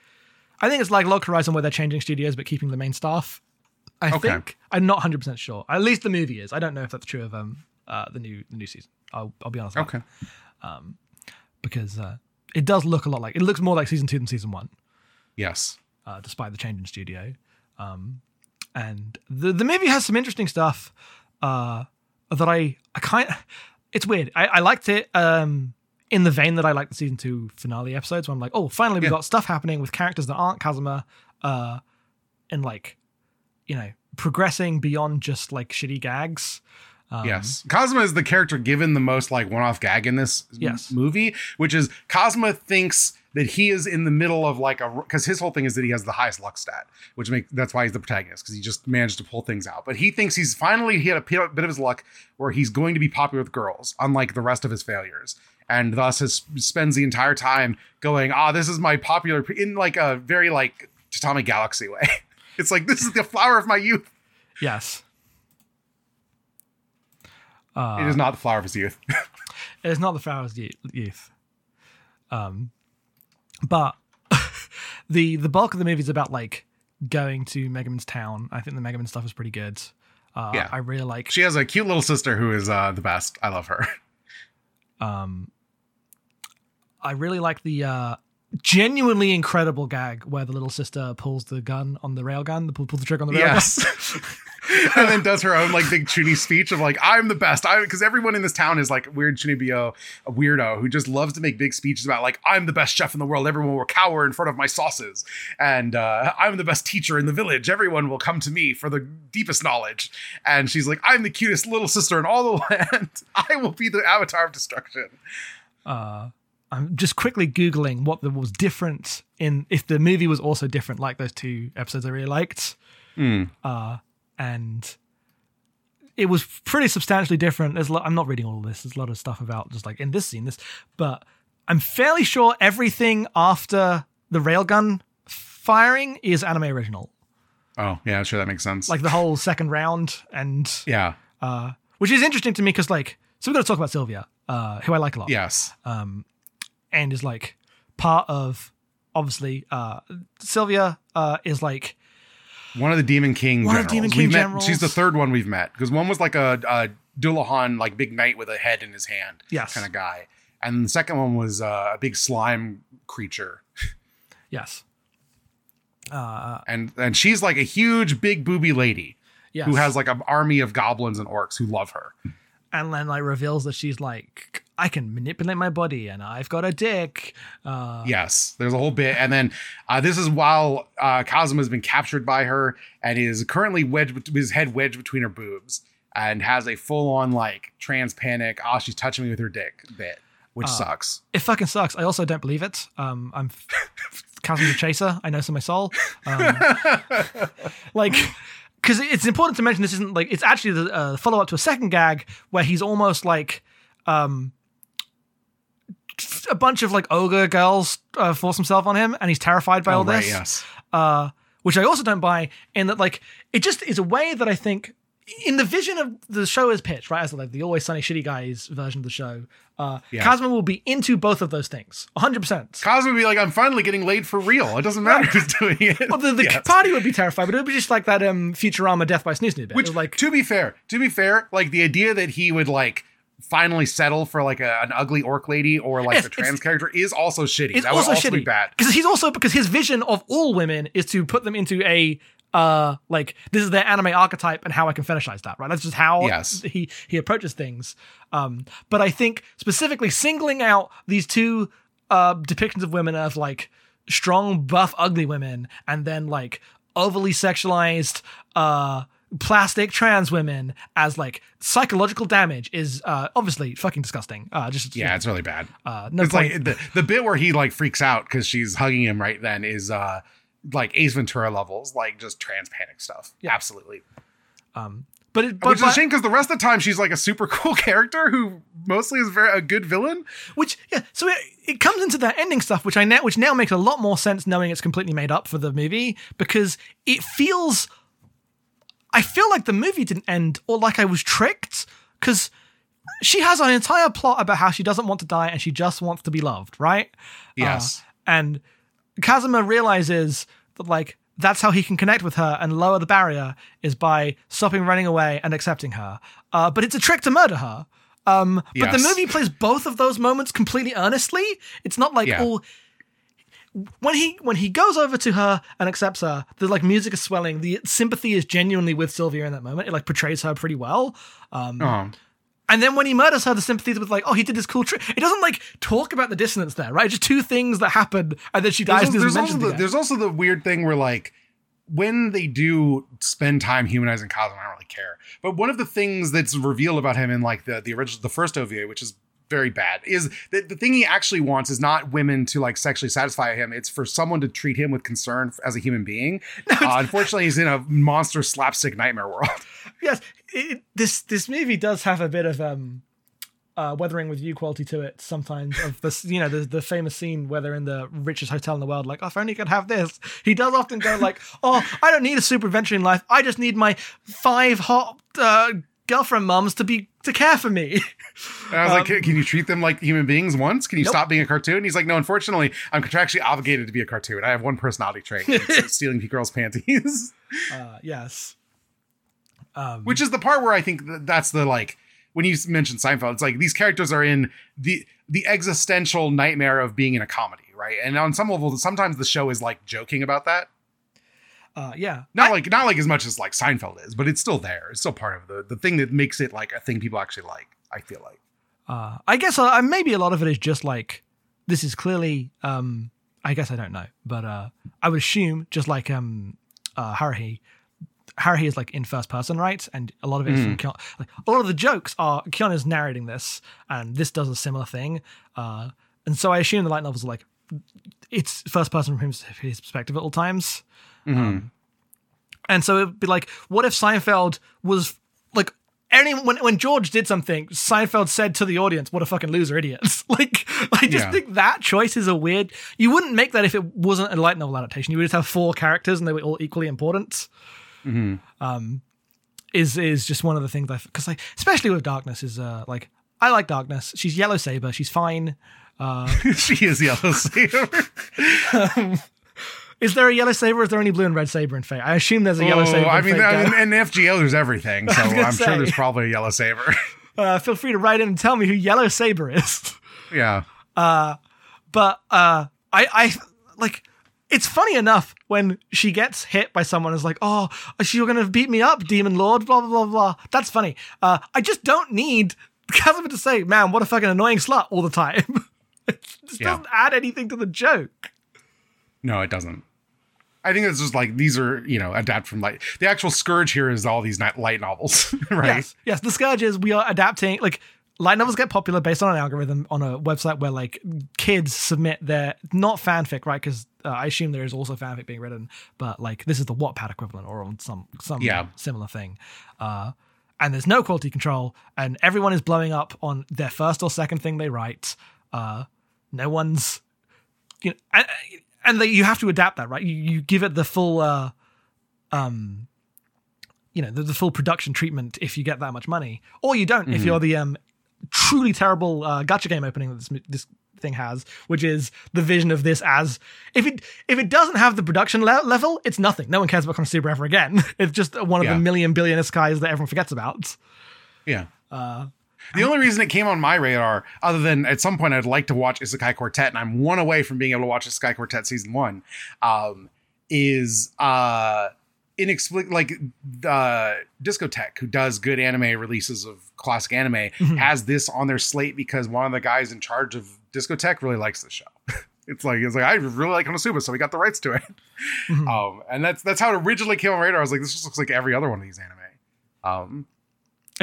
I think it's like Log Horizon where they're changing studios but keeping the main staff. I Okay. think I'm not 100 percent sure. At least the movie is. I don't know if that's true of um uh, the new the new season. I'll I'll be honest. okay. that. because uh, it does look a lot like it looks more like season two than season one Yes. uh, despite the change in studio. Um, and the the movie has some interesting stuff uh, that I I kind it's weird. I, I liked it um, in the vein that I liked the season two finale episodes. Where I'm like, oh, finally we Yeah. got stuff happening with characters that aren't Kazuma, uh, and like you know progressing beyond just like shitty gags. Um, yes. Kazuma is the character given the most like one-off gag in this Yes. movie, which is Kazuma thinks that he is in the middle of like a because his whole thing is that he has the highest luck stat, which make that's why he's the protagonist because he just managed to pull things out. But he thinks he's finally he had a bit of his luck where he's going to be popular with girls, unlike the rest of his failures. And thus has spends the entire time going, ah, this is my popular in like a very like Tatami Galaxy way. It's like this is the flower of my youth. Yes. Uh, it is not the flower of his youth. It's not the flower of his youth. Um, but the the bulk of the movie is about like going to Megumin's town. I think the Megaman stuff is pretty good. Uh, Yeah. I really like. She has a cute little sister who is uh, the best. I love her. Um, I really like the uh, genuinely incredible gag where the little sister pulls the gun on the railgun, the pull, pull the trigger on the railgun. Yes. and then does her own like big Chuni speech of like, I'm the best. I because everyone in this town is like weird Chunibyo, a weirdo who just loves to make big speeches about like, I'm the best chef in the world. Everyone will cower in front of my sauces. And uh, I'm the best teacher in the village. Everyone will come to me for the deepest knowledge. And she's like, I'm the cutest little sister in all the land. I will be the avatar of destruction. uh, I'm just quickly googling what was different in if the movie was also different, like those two episodes I really liked, uh, and it was pretty substantially different. There's a lot, I'm not reading all of this. There's a lot of stuff about just like in this scene, this, but I'm fairly sure everything after the railgun firing is anime original, Oh, yeah, I'm sure. That makes sense. like the whole second round, and yeah. uh, which is interesting to me because like so we're going to talk about Sylvia, uh, who I like a lot. Yes. um, and is like part of obviously uh, Sylvia uh, is like One of the Demon King One of generals. Demon King met- generals. She's the third one we've met because one was like a, a Dullahan, like big knight with a head in his hand, Yes. kind of guy, and the second one was uh, a big slime creature, Yes. Uh, and and she's like a huge big booby lady yes. who has like an army of goblins and orcs who love her. and then like reveals that she's like, I can manipulate my body and I've got a dick. Uh, Yes, there's a whole bit, and then uh, this is while uh, Kazuma has been captured by her and is currently wedged with his head wedged between her boobs, and has a full on like trans panic. Oh, she's touching me with her dick bit, which Uh, sucks. It fucking sucks. I also don't believe it. Um, I'm Kazum's a chaser. I know so my soul. Um, like, because it's important to mention this isn't like it's actually the uh, follow up to a second gag where he's almost like um a bunch of like ogre girls uh, force himself on him and he's terrified by Oh, all right, this yes. uh, which I also don't buy. In that, like, it just is a way that I think, in the vision of the show is pitched, right, as like the always sunny shitty guys version of the show, uh, Yeah. Will be into both of those things, hundred percent. Kazuma would be like, I'm finally getting laid for real. It doesn't matter who's doing it. Well, the, the Yes. party would be terrified, but it would be just like that um, Futurama Death by Snu Snu bit. Which, like, to be fair, to be fair, like the idea that he would like finally settle for like a, an ugly orc lady or like Yes, the trans character is also shitty. it's that also also shitty bad. because he's also because his vision of all women is to put them into a uh like this is their anime archetype and how I can fetishize that right that's just how Yes. he he approaches things um but I think specifically singling out these two uh depictions of women as like strong buff ugly women and then like overly sexualized uh plastic trans women as like psychological damage is uh obviously fucking disgusting uh just Yeah, it's really bad. uh no it's point. like the, the bit where he like freaks out because she's hugging him right then is uh like Ace Ventura levels, like just trans panic stuff. Yeah. Absolutely. um but it but, Which is but- a shame because the rest of the time she's like a super cool character who mostly is very a good villain. which yeah so it, it comes into that ending stuff which i now which now makes a lot more sense knowing it's completely made up for the movie because it feels i feel like the movie didn't end or like i was tricked because she has an entire plot about how she doesn't want to die and she just wants to be loved right Yes. Uh, and kazuma realizes that like that's how he can connect with her and lower the barrier is by stopping running away and accepting her uh, but it's a trick to murder her um, but the movie plays both of those moments completely earnestly. It's not like Yeah. oh, when he when he goes over to her and accepts her, the like music is swelling. The sympathy is genuinely with Sylvia in that moment. It like portrays her pretty well. Um, Oh. and then when he murders her, the sympathy is with like, oh, he did this cool trick. It doesn't like talk about the dissonance there, right? Just two things that happen, and then she dies. There's, there's also the, again. there's also the weird thing where like when they do spend time humanizing Kazuma, I don't really care. But one of the things that's revealed about him in like the the original the first OVA, which is very bad, is that the thing he actually wants is not women to like sexually satisfy him. It's for someone to treat him with concern as a human being. uh, unfortunately, he's in a monster slapstick nightmare world. yes, it, this this movie does have a bit of um uh weathering with you quality to it sometimes of this you know the the famous scene where they're in the richest hotel in the world like oh, if only could have this he does often go like oh I don't need a super adventure in life I just need my five hot uh girlfriend mums to be to care for me And I was Um, like, can, can you treat them like human beings once? Can you stop being a cartoon? He's like, no, unfortunately, I'm contractually obligated to be a cartoon. I have one personality trait, stealing girls' panties. uh yes um which is the part where I think that that's the like when you mentioned Seinfeld, it's like these characters are in the the existential nightmare of being in a comedy, right? And on some level, sometimes the show is like joking about that. Uh yeah Not like not like as much as like Seinfeld is, but it's still there. It's still part of the the thing that makes it like a thing people actually like. I feel like. Uh, I guess uh, maybe a lot of it is just like this is clearly. Um, I guess I don't know, but uh, I would assume just like um, uh, Haruhi. Haruhi is like in first person, right? And a lot of it is from Kyon. Like, a lot of the jokes are Kyon is narrating this, and this does a similar thing. Uh, and so I assume the light novels are like it's first person from his, his perspective at all times. Um, and so it'd be like, what if Seinfeld was like any when when George did something, Seinfeld said to the audience, "What a fucking loser, idiots!" like, I just Yeah. think that choice is a weird. You wouldn't make that if it wasn't a light novel adaptation. You would just have four characters and they were all equally important. Um, is is just one of the things I because like especially with Darkness is uh like I like Darkness. She's Yellow Saber. She's fine. Uh, she is yellow saber. Is there a yellow saber? Is there any blue and red saber in Fate? I assume there's a yellow Oh, saber. I mean, I mean, in FGO, there's everything. So I'm sure there's probably a yellow saber. uh, feel free to write in and tell me who yellow saber is. yeah. but uh, I, I like. It's funny enough when she gets hit by someone who's like, "Oh, you're gonna beat me up, demon lord." Blah blah blah blah. That's funny. Uh, I just don't need Kazuma to say, "Man, what a fucking annoying slut" all the time. it just Yeah. doesn't add anything to the joke. No, it doesn't. I think it's just like these are, you know, adapt from light. The actual scourge here is all these light novels, right? Yes, yes. The scourge is we are adapting. Like light novels get popular based on an algorithm on a website where like kids submit their not fanfic, right? Because uh, I assume there is also fanfic being written, but like this is the Wattpad equivalent or on some some Yeah. similar thing. Uh, and there's no quality control, and everyone is blowing up on their first or second thing they write. Uh, no one's, you know, and, they, you have to adapt that, right? You, you give it the full, uh, um, you know, the, the full production treatment if you get that much money, or you don't if you're the um, truly terrible uh, gacha game opening that this this thing has, which is the vision of this as if it if it doesn't have the production le- level, it's nothing. No one cares about Konosuba ever again. It's just one of Yeah. the million billion isekais that everyone forgets about. Yeah. Uh, The only reason it came on my radar, other than at some point I'd like to watch Isekai Quartet, and I'm one away from being able to watch Isekai Quartet season one, um, is uh, inexplicable. Like uh, Discotech, who does good anime releases of classic anime, has this on their slate because one of the guys in charge of Discotech really likes the show. It's like it's like I really like Konosuba, so we got the rights to it. Mhm. Um, and that's that's how it originally came on radar. I was like, this just looks like every other one of these anime. Um,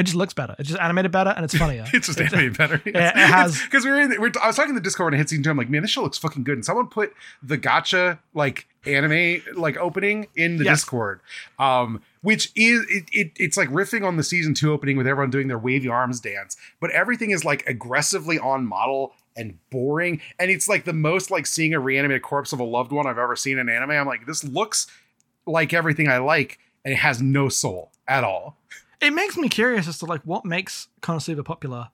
it just looks better. It's just animated better and it's funnier. it's just animated better. it has- because we were in. The, we're, I was talking to the Discord and hit season two. I'm like, man, this show looks fucking good. And someone put the gacha like anime like opening in the Yes. Discord, um, which is it, it. It's like riffing on the season two opening with everyone doing their wavy arms dance, but everything is like aggressively on model and boring. And it's like the most like seeing a reanimated corpse of a loved one I've ever seen in anime. I'm like, this looks like everything I like, and it has no soul at all. It makes me curious as to like what makes Konosuba popular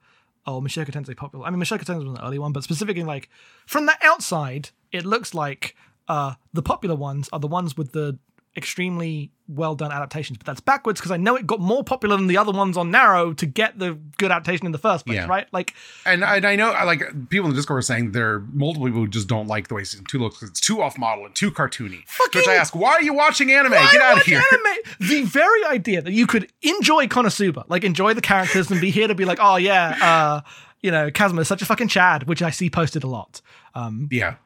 or Mushoku Tensei popular. I mean, Mushoku Tensei was an early one, but specifically like from the outside, it looks like uh, the popular ones are the ones with the extremely well done adaptations. But that's backwards because I know it got more popular than the other ones on Narou to get the good adaptation in the first place, Yeah. right? Like, And, and I know, like people in the Discord are saying there are multiple people who just don't like the way season two looks because it's too off model and too cartoony. Fucking- which I ask, why are you watching anime? Get out of here! Anime? The very idea that you could enjoy Konosuba, like enjoy the characters and be here to be like, oh yeah, uh, you know, Kazuma is such a fucking Chad, which I see posted a lot. Um, Yeah,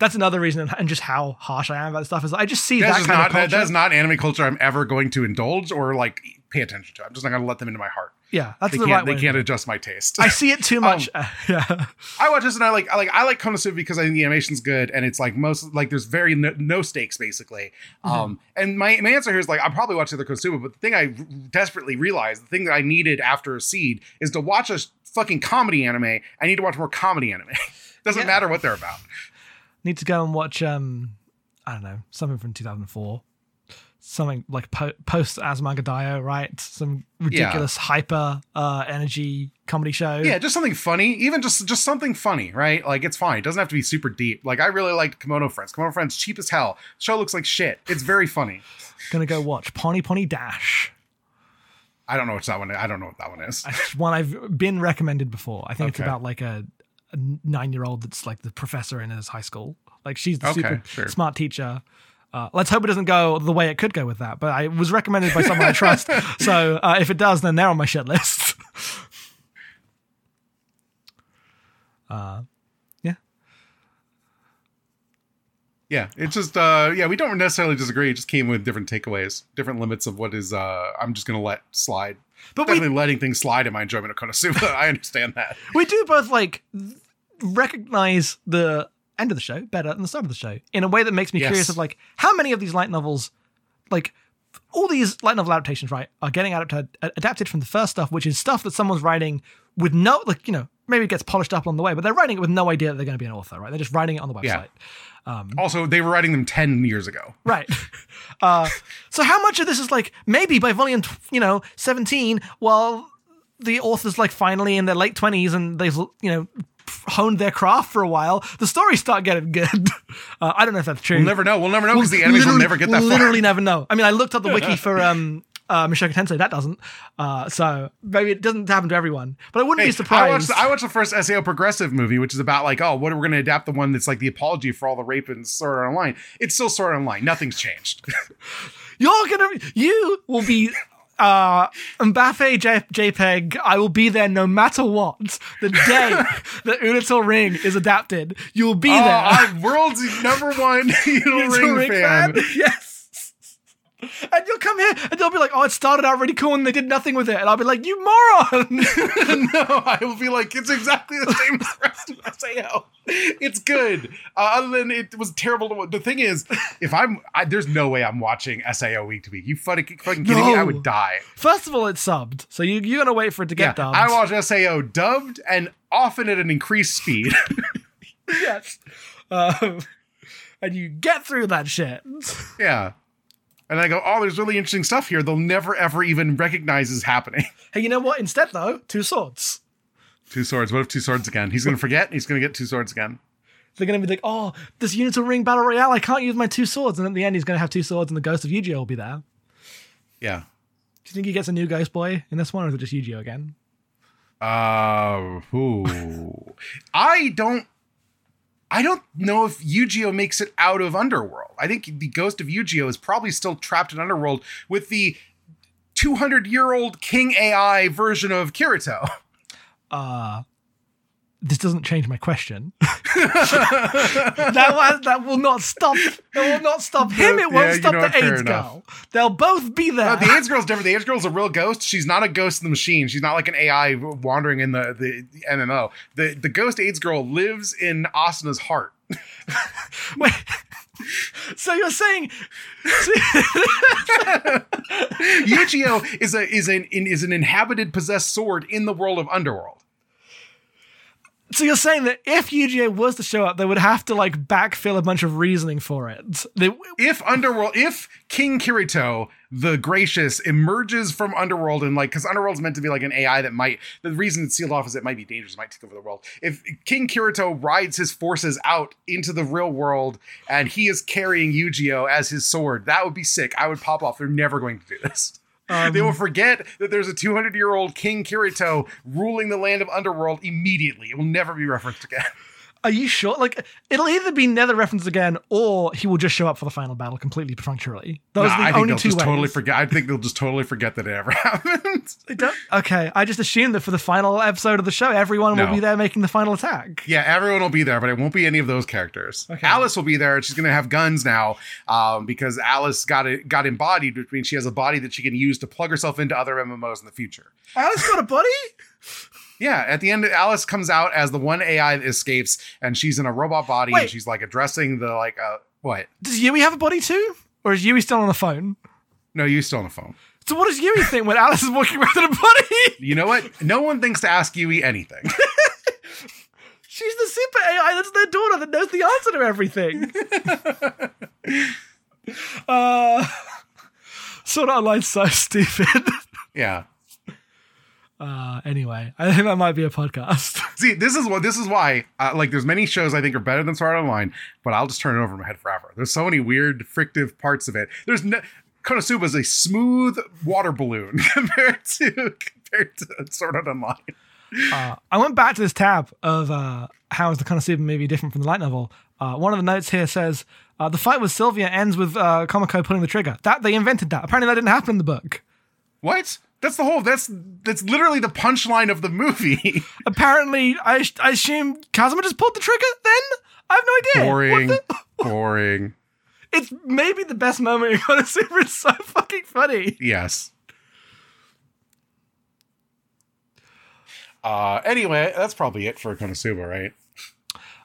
that's another reason, and just how harsh I am about stuff is I just see that's that kind not of culture. that is not anime culture I'm ever going to indulge or like pay attention to. I'm just not going to let them into my heart. yeah, that's They the right they way. can't adjust my taste. I see it too much. yeah, I watch this and I like I like I like Konosuba because I think the animation's good and it's like most like there's very no, no stakes basically. Mm-hmm. Um, and my, my answer here is like I'll probably watch the other Konosuba, but the thing I desperately realized, the thing that I needed after a Seed is to watch a fucking comedy anime. I need to watch more comedy anime. Doesn't Yeah. matter what they're about. Need to go and watch. um I don't know something from 2004. Something like po- post Azumanga Daioh, right? Some ridiculous hyper uh, energy comedy show. Yeah, just something funny, even just just something funny, right? Like it's fine. It doesn't have to be super deep. Like I really liked Kemono Friends. Kemono Friends cheap as hell. Show looks like shit. It's very funny. Gonna go watch Pani Poni Dash. I don't know what that one. Is. I don't know what that one is. It's one I've been recommended before. I think it's about like a, a nine year old that's like the professor in his high school. Like she's the Okay, super sure. smart teacher. Uh, let's hope it doesn't go the way it could go with that. But I was recommended by someone I trust. So uh, if it does, then they're on my shit list. uh, yeah. Yeah, it's just uh yeah, we don't necessarily disagree. It just came with different takeaways, different limits of what is uh I'm just gonna let slide. But we, Definitely letting things slide in my enjoyment of Konosuba. I understand that. we do both like recognize the end of the show better than the start of the show in a way that makes me Yes. curious of like how many of these light novels like all these light novel adaptations right are getting adapted adapted from the first stuff which is stuff that someone's writing with no like you know maybe it gets polished up along the way but they're writing it with no idea that they're going to be an author right they're just writing it on the website Yeah. Also, they were writing them 10 years ago. Right. Uh, so how much of this is like maybe by volume, you know, 17, while the author's like finally in their late 20s and they've, you know, honed their craft for a while, the stories start getting good. Uh, I don't know if that's true. We'll never know. We'll never know because the enemies will never get that we'll literally never know. I mean, I looked up the wiki for um uh Mushoku Tensei. That doesn't. Uh, so maybe it doesn't happen to everyone. But I wouldn't Hey, be surprised. I watched, I watched the first SAO progressive movie, which is about like, oh, what are we going to adapt the one that's like the apology for all the rape and Sword Art Online? It's still Sword Art Online. Nothing's changed. You're gonna, you will be, uh, Mbappe J- JPEG. I will be there no matter what. The day that Unital Ring is adapted, you will be oh, there. I'm world's number one Unital Ring, fan. Yes. And you'll come here and they'll be like, oh, it started out really cool and they did nothing with it. And I'll be like, you moron. no, I will be like, it's exactly the same as the rest of SAO. It's good. Uh, other than it was terrible to. The thing is, if I'm, I, there's no way I'm watching SAO week to week. You fucking, fucking kidding me? I would die. First of all, it's subbed. So you, you're going to wait for it to get dubbed. I watch SAO dubbed and often at an increased speed. yes. Um, and you get through that shit. yeah. And I go, oh, there's really interesting stuff here. They'll never ever even recognize is happening. Hey, you know what? Instead, though, two swords. Two swords. What if two swords again? He's gonna forget. He's gonna get two swords again. They're going to be like, oh, this Unital Ring Battle Royale, I can't use my two swords. And at the end, he's going to have two swords, and the ghost of Eugeo will be there. Yeah. Do you think he gets a new Ghost Boy in this one, or is it just Eugeo again? Uh, ooh. I don't. I don't know if Eugeo makes it out of Underworld. I think the ghost of Eugeo is probably still trapped in Underworld with the 200 year old King AI version of Kirito. Uh, this doesn't change my question. that, was, that will not stop. It will not stop him. It won't Yeah, you stop know the what? AIDS girl. They'll both be there. The AIDS girl's different. The AIDS girl's a real ghost. She's not a ghost in the machine. She's not like an AI wandering in the, the, the MMO. The the ghost AIDS girl lives in Asuna's heart. Wait. So you're saying Eugeo is a is an is an inhabited possessed sword in the world of Underworld. So you're saying that if Eugeo was to show up, they would have to like backfill a bunch of reasoning for it. They, if Underworld, if King Kirito the Gracious emerges from Underworld and like, because Underworld's meant to be like an AI that might, the reason it's sealed off is it might be dangerous, it might take over the world. If King Kirito rides his forces out into the real world and he is carrying Eugeo as his sword, that would be sick. I would pop off. They're never going to do this. Um, they will forget that there's a 200 year old King Kirito ruling the land of Underworld immediately. It will never be referenced again. Are you sure? Like, it'll either be Nether referenced again, or he will just show up for the final battle completely perfunctorily. Those Nah, are the I think only they'll two just ways. totally forget. I think they'll just totally forget that it ever happened. Don't- okay, I just assumed that for the final episode of the show, everyone No. will be there making the final attack. Yeah, everyone will be there, but it won't be any of those characters. Okay. Alice will be there, and she's going to have guns now um, because Alice got it got embodied, which means she has a body that she can use to plug herself into other MMOs in the future. Alice got a buddy? Yeah, at the end, Alice comes out as the one AI that escapes, and she's in a robot body, and she's like addressing the like uh, what? Does Yui have a body too? Or is Yui still on the phone? No, you still on the phone. So what does Yui think when Alice is walking around in a body? You know what? No one thinks to ask Yui anything. She's the super AI that's their daughter that knows the answer to everything. uh, Sword Art Online's so stupid. yeah. Uh, anyway, I think that might be a podcast. See, this is what this is why. Uh, like, there's many shows I think are better than Sword Art Online, but I'll just turn it over my head forever. There's so many weird, frictive parts of it. There's no. Konosuba is a smooth water balloon compared to compared to Sword Art Online. Uh, I went back to this tab of uh, how is the Konosuba movie different from the light novel. Uh, one of the notes here says uh, the fight with Sylvia ends with uh, Komekko pulling the trigger. That they invented that. Apparently, that didn't happen in the book. What? That's the whole. That's that's literally the punchline of the movie. Apparently, I, I assume Kazuma just pulled the trigger. Then I have no idea. boring, the- boring. It's maybe the best moment in Konosuba. It's so fucking funny. Yes. Uh, anyway, that's probably it for Konosuba, right?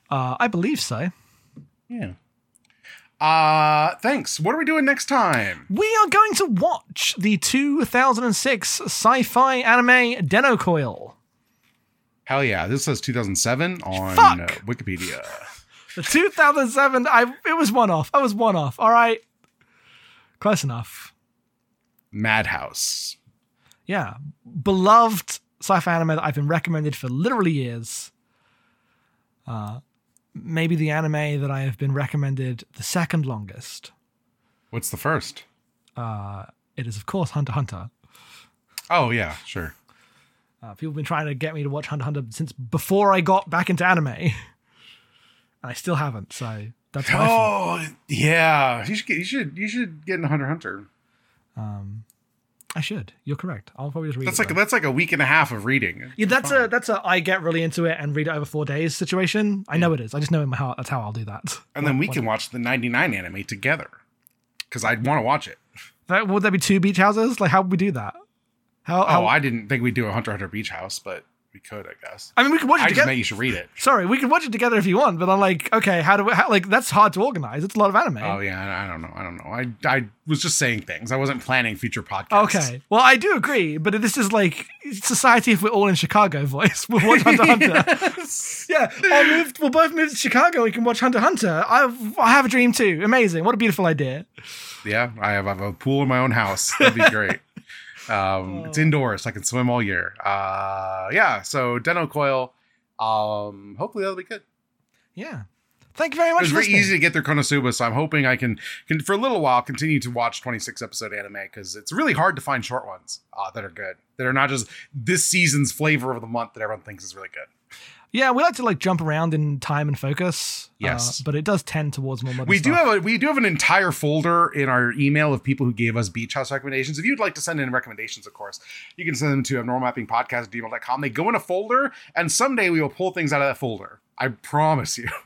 Uh, I believe so. Yeah. Uh, thanks. What are we doing next time? We are going to watch the 2006 sci-fi anime Dennou Coil. Hell yeah, this says 2007 on Fuck. uh, Wikipedia. The 2007, I it was one off. I was one off. All right, close enough. Madhouse. Yeah, beloved sci-fi anime that I've been recommended for literally years. Uh, maybe the anime that I have been recommended the second longest. What's the first? Uh, it is, of course, Hunter Hunter. Oh yeah, sure. Uh, people have been trying to get me to watch Hunter Hunter since before I got back into anime, and I still haven't. So that's my fault. Oh yeah, you should get you should you should get in Hunter Hunter. Um, I should. You're correct. I'll probably just read That's it. like though. that's like a week and a half of reading. yeah, that's a that's a I get really into it and read it over four days situation. I know it is. I just know in my heart that's how I'll do that. And then we can watch the 99 anime together. Because I'd want to watch it. That, would there be two beach houses? Like, how would we do that? How? Oh, how I didn't think we'd do a Hunter Hunter Beach House, but we could, I guess. I mean, we could watch it I just together. meant you should read it. Sorry, we can watch it together if you want, but I'm like, okay, how do we? How, like, that's hard to organize. It's a lot of anime. Oh yeah, I don't know. I don't know. I I was just saying things. I wasn't planning future podcasts. Okay. Well, I do agree, but this is like society if we're all in Chicago voice. We'll watch Hunter Hunter. Yeah, I'll move, we'll both move to Chicago. We can watch Hunter Hunter. I, I have a dream too. Amazing. What a beautiful idea. Yeah, I have, I have a pool in my own house. That'd be great. Um, It's indoors. so I can swim all year. Uh, yeah. So Dennou Coil. Um, hopefully that'll be good. Yeah. Thank you very It much was for very listening. easy to get through Konosuba, so I'm hoping I can, can for a little while continue to watch 26 episode anime because it's really hard to find short ones uh, that are good that are not just this season's flavor of the month that everyone thinks is really good. Yeah, we like to like jump around in time and focus. Yes. uh, but it does tend towards more modern We do have a we do have an entire folder in our email of people who gave us beach house recommendations. If you'd like to send in recommendations, of course, you can send them to abnormalmappingpodcast at gmail.com. They go in a folder, and someday we will pull things out of that folder. I promise you.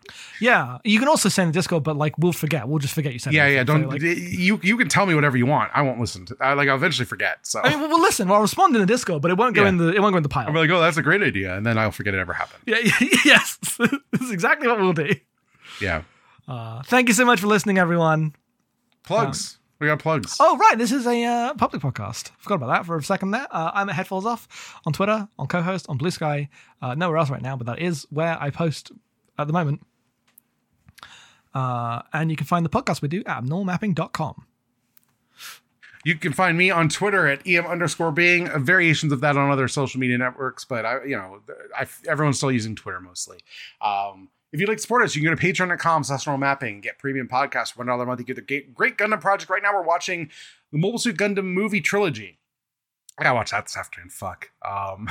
Yeah, you can also send Discord, but like we'll forget. We'll just forget you sent. yeah, yeah. Don't like, you you can tell me whatever you want. I won't listen to. I like I'll eventually forget. So I mean, we'll, we'll listen. We'll respond in the Discord, but it won't go Yeah. in the it won't go in the pile. I'm like, oh, that's a great idea, and then I'll forget it ever happened. yeah, yes, this is exactly what we'll do. Yeah. Uh, thank you so much for listening, everyone. Plugs. we got plugs. Oh, right. This is a uh, public podcast. Forgot about that for a second there. Uh, I'm at Headphones Off on Twitter, on Cohost, on Blue Sky, uh, nowhere else right now, but that is where I post at the moment. Uh, and you can find the podcast we do at abnormalmapping.com. You can find me on Twitter at em underscore being uh, variations of that on other social media networks, but I, you know, I, everyone's still using Twitter mostly. Um, if you'd like to support us, you can go to patreon.com slash normal mapping, get premium podcasts for one dollar a month. You get the great, Gundam project. Right now, we're watching the Mobile Suit Gundam movie trilogy. I gotta watch that this afternoon. Fuck. Um,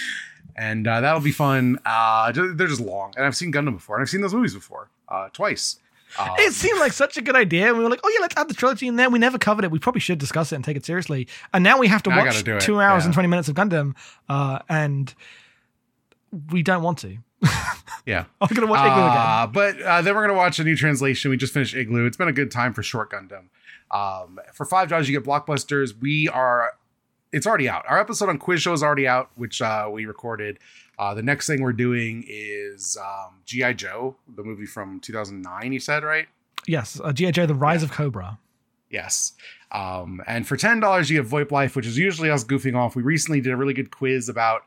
and uh, that'll be fun. Uh, they're just long, and I've seen Gundam before, and I've seen those movies before, uh, twice. Um, It seemed like such a good idea. And we were like, oh, yeah, let's add the trilogy in there. We never covered it. We probably should discuss it and take it seriously. And now we have to watch two hours yeah. and 20 minutes of Gundam. Uh, and we don't want to. yeah. I'm going to watch Igloo again. Uh, but uh, then we're gonna watch a new translation. We just finished Igloo. It's been a good time for Short Gundam. Um, for five dollars, you get blockbusters. We are. It's already out. Our episode on Quiz Show is already out, which uh, we recorded. Uh, the next thing we're doing is um, GI Joe, the movie from 2009. You said right? Yes, uh, G.I. Joe, The Rise of Cobra. Yes. Um, and for ten dollars, you have VoIP Life, which is usually us goofing off. We recently did a really good quiz about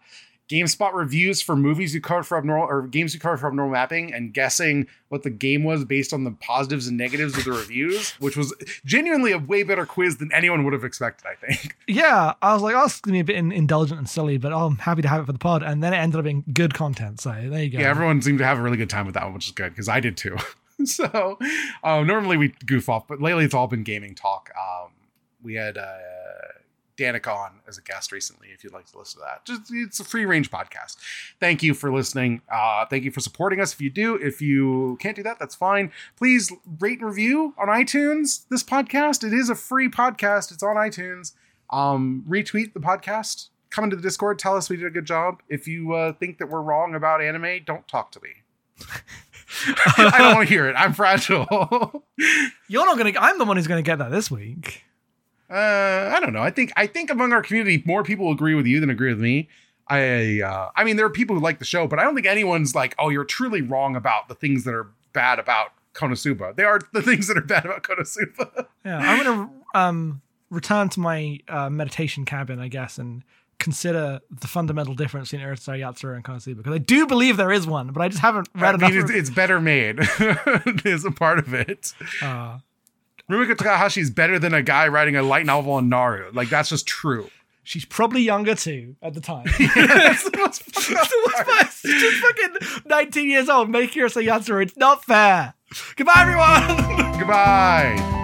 GameSpot reviews for movies you covered for abnormal or games you covered for abnormal mapping, and guessing what the game was based on the positives and negatives of the reviews, which was genuinely a way better quiz than anyone would have expected. I think. Yeah, I was like, oh, it's going to be a bit in- indulgent and silly, but I'm happy to have it for the pod. And then it ended up being good content. So there you go. Yeah, everyone seemed to have a really good time with that one, which is good because I did too. so um, normally we goof off, but lately it's all been gaming talk. Um, we had uh, Danica on as a guest recently. If you'd like to listen to that, just it's a free range podcast. Thank you for listening. Uh, thank you for supporting us. If you do, if you can't do that, that's fine. Please rate and review on iTunes. This podcast it is a free podcast. It's on iTunes. Um, retweet the podcast. Come into the Discord. Tell us we did a good job. If you uh, think that we're wrong about anime, don't talk to me. I don't want to hear it. I'm fragile. You're not to, I'm the one who's going to get that this week. Uh, I don't know. I think I think among our community, more people agree with you than agree with me. I uh, I mean, there are people who like the show, but I don't think anyone's like, oh, you're truly wrong about the things that are bad about Konosuba. They are the things that are bad about Konosuba. Yeah, I'm going to um, return to my uh, meditation cabin, I guess, and consider the fundamental difference between Urusei Yatsura and Konosuba. Because I do believe there is one, but I just haven't read I mean, enough. it's, it's better made. is a part of it. uh, Rumiko Takahashi is better than a guy writing a light novel on Narou. Like that's just true. She's probably younger too at the time. That's the most fucked up part. She's just fucking 19 years old, making Urusei Yatsura. It's not fair. Goodbye, everyone. Goodbye.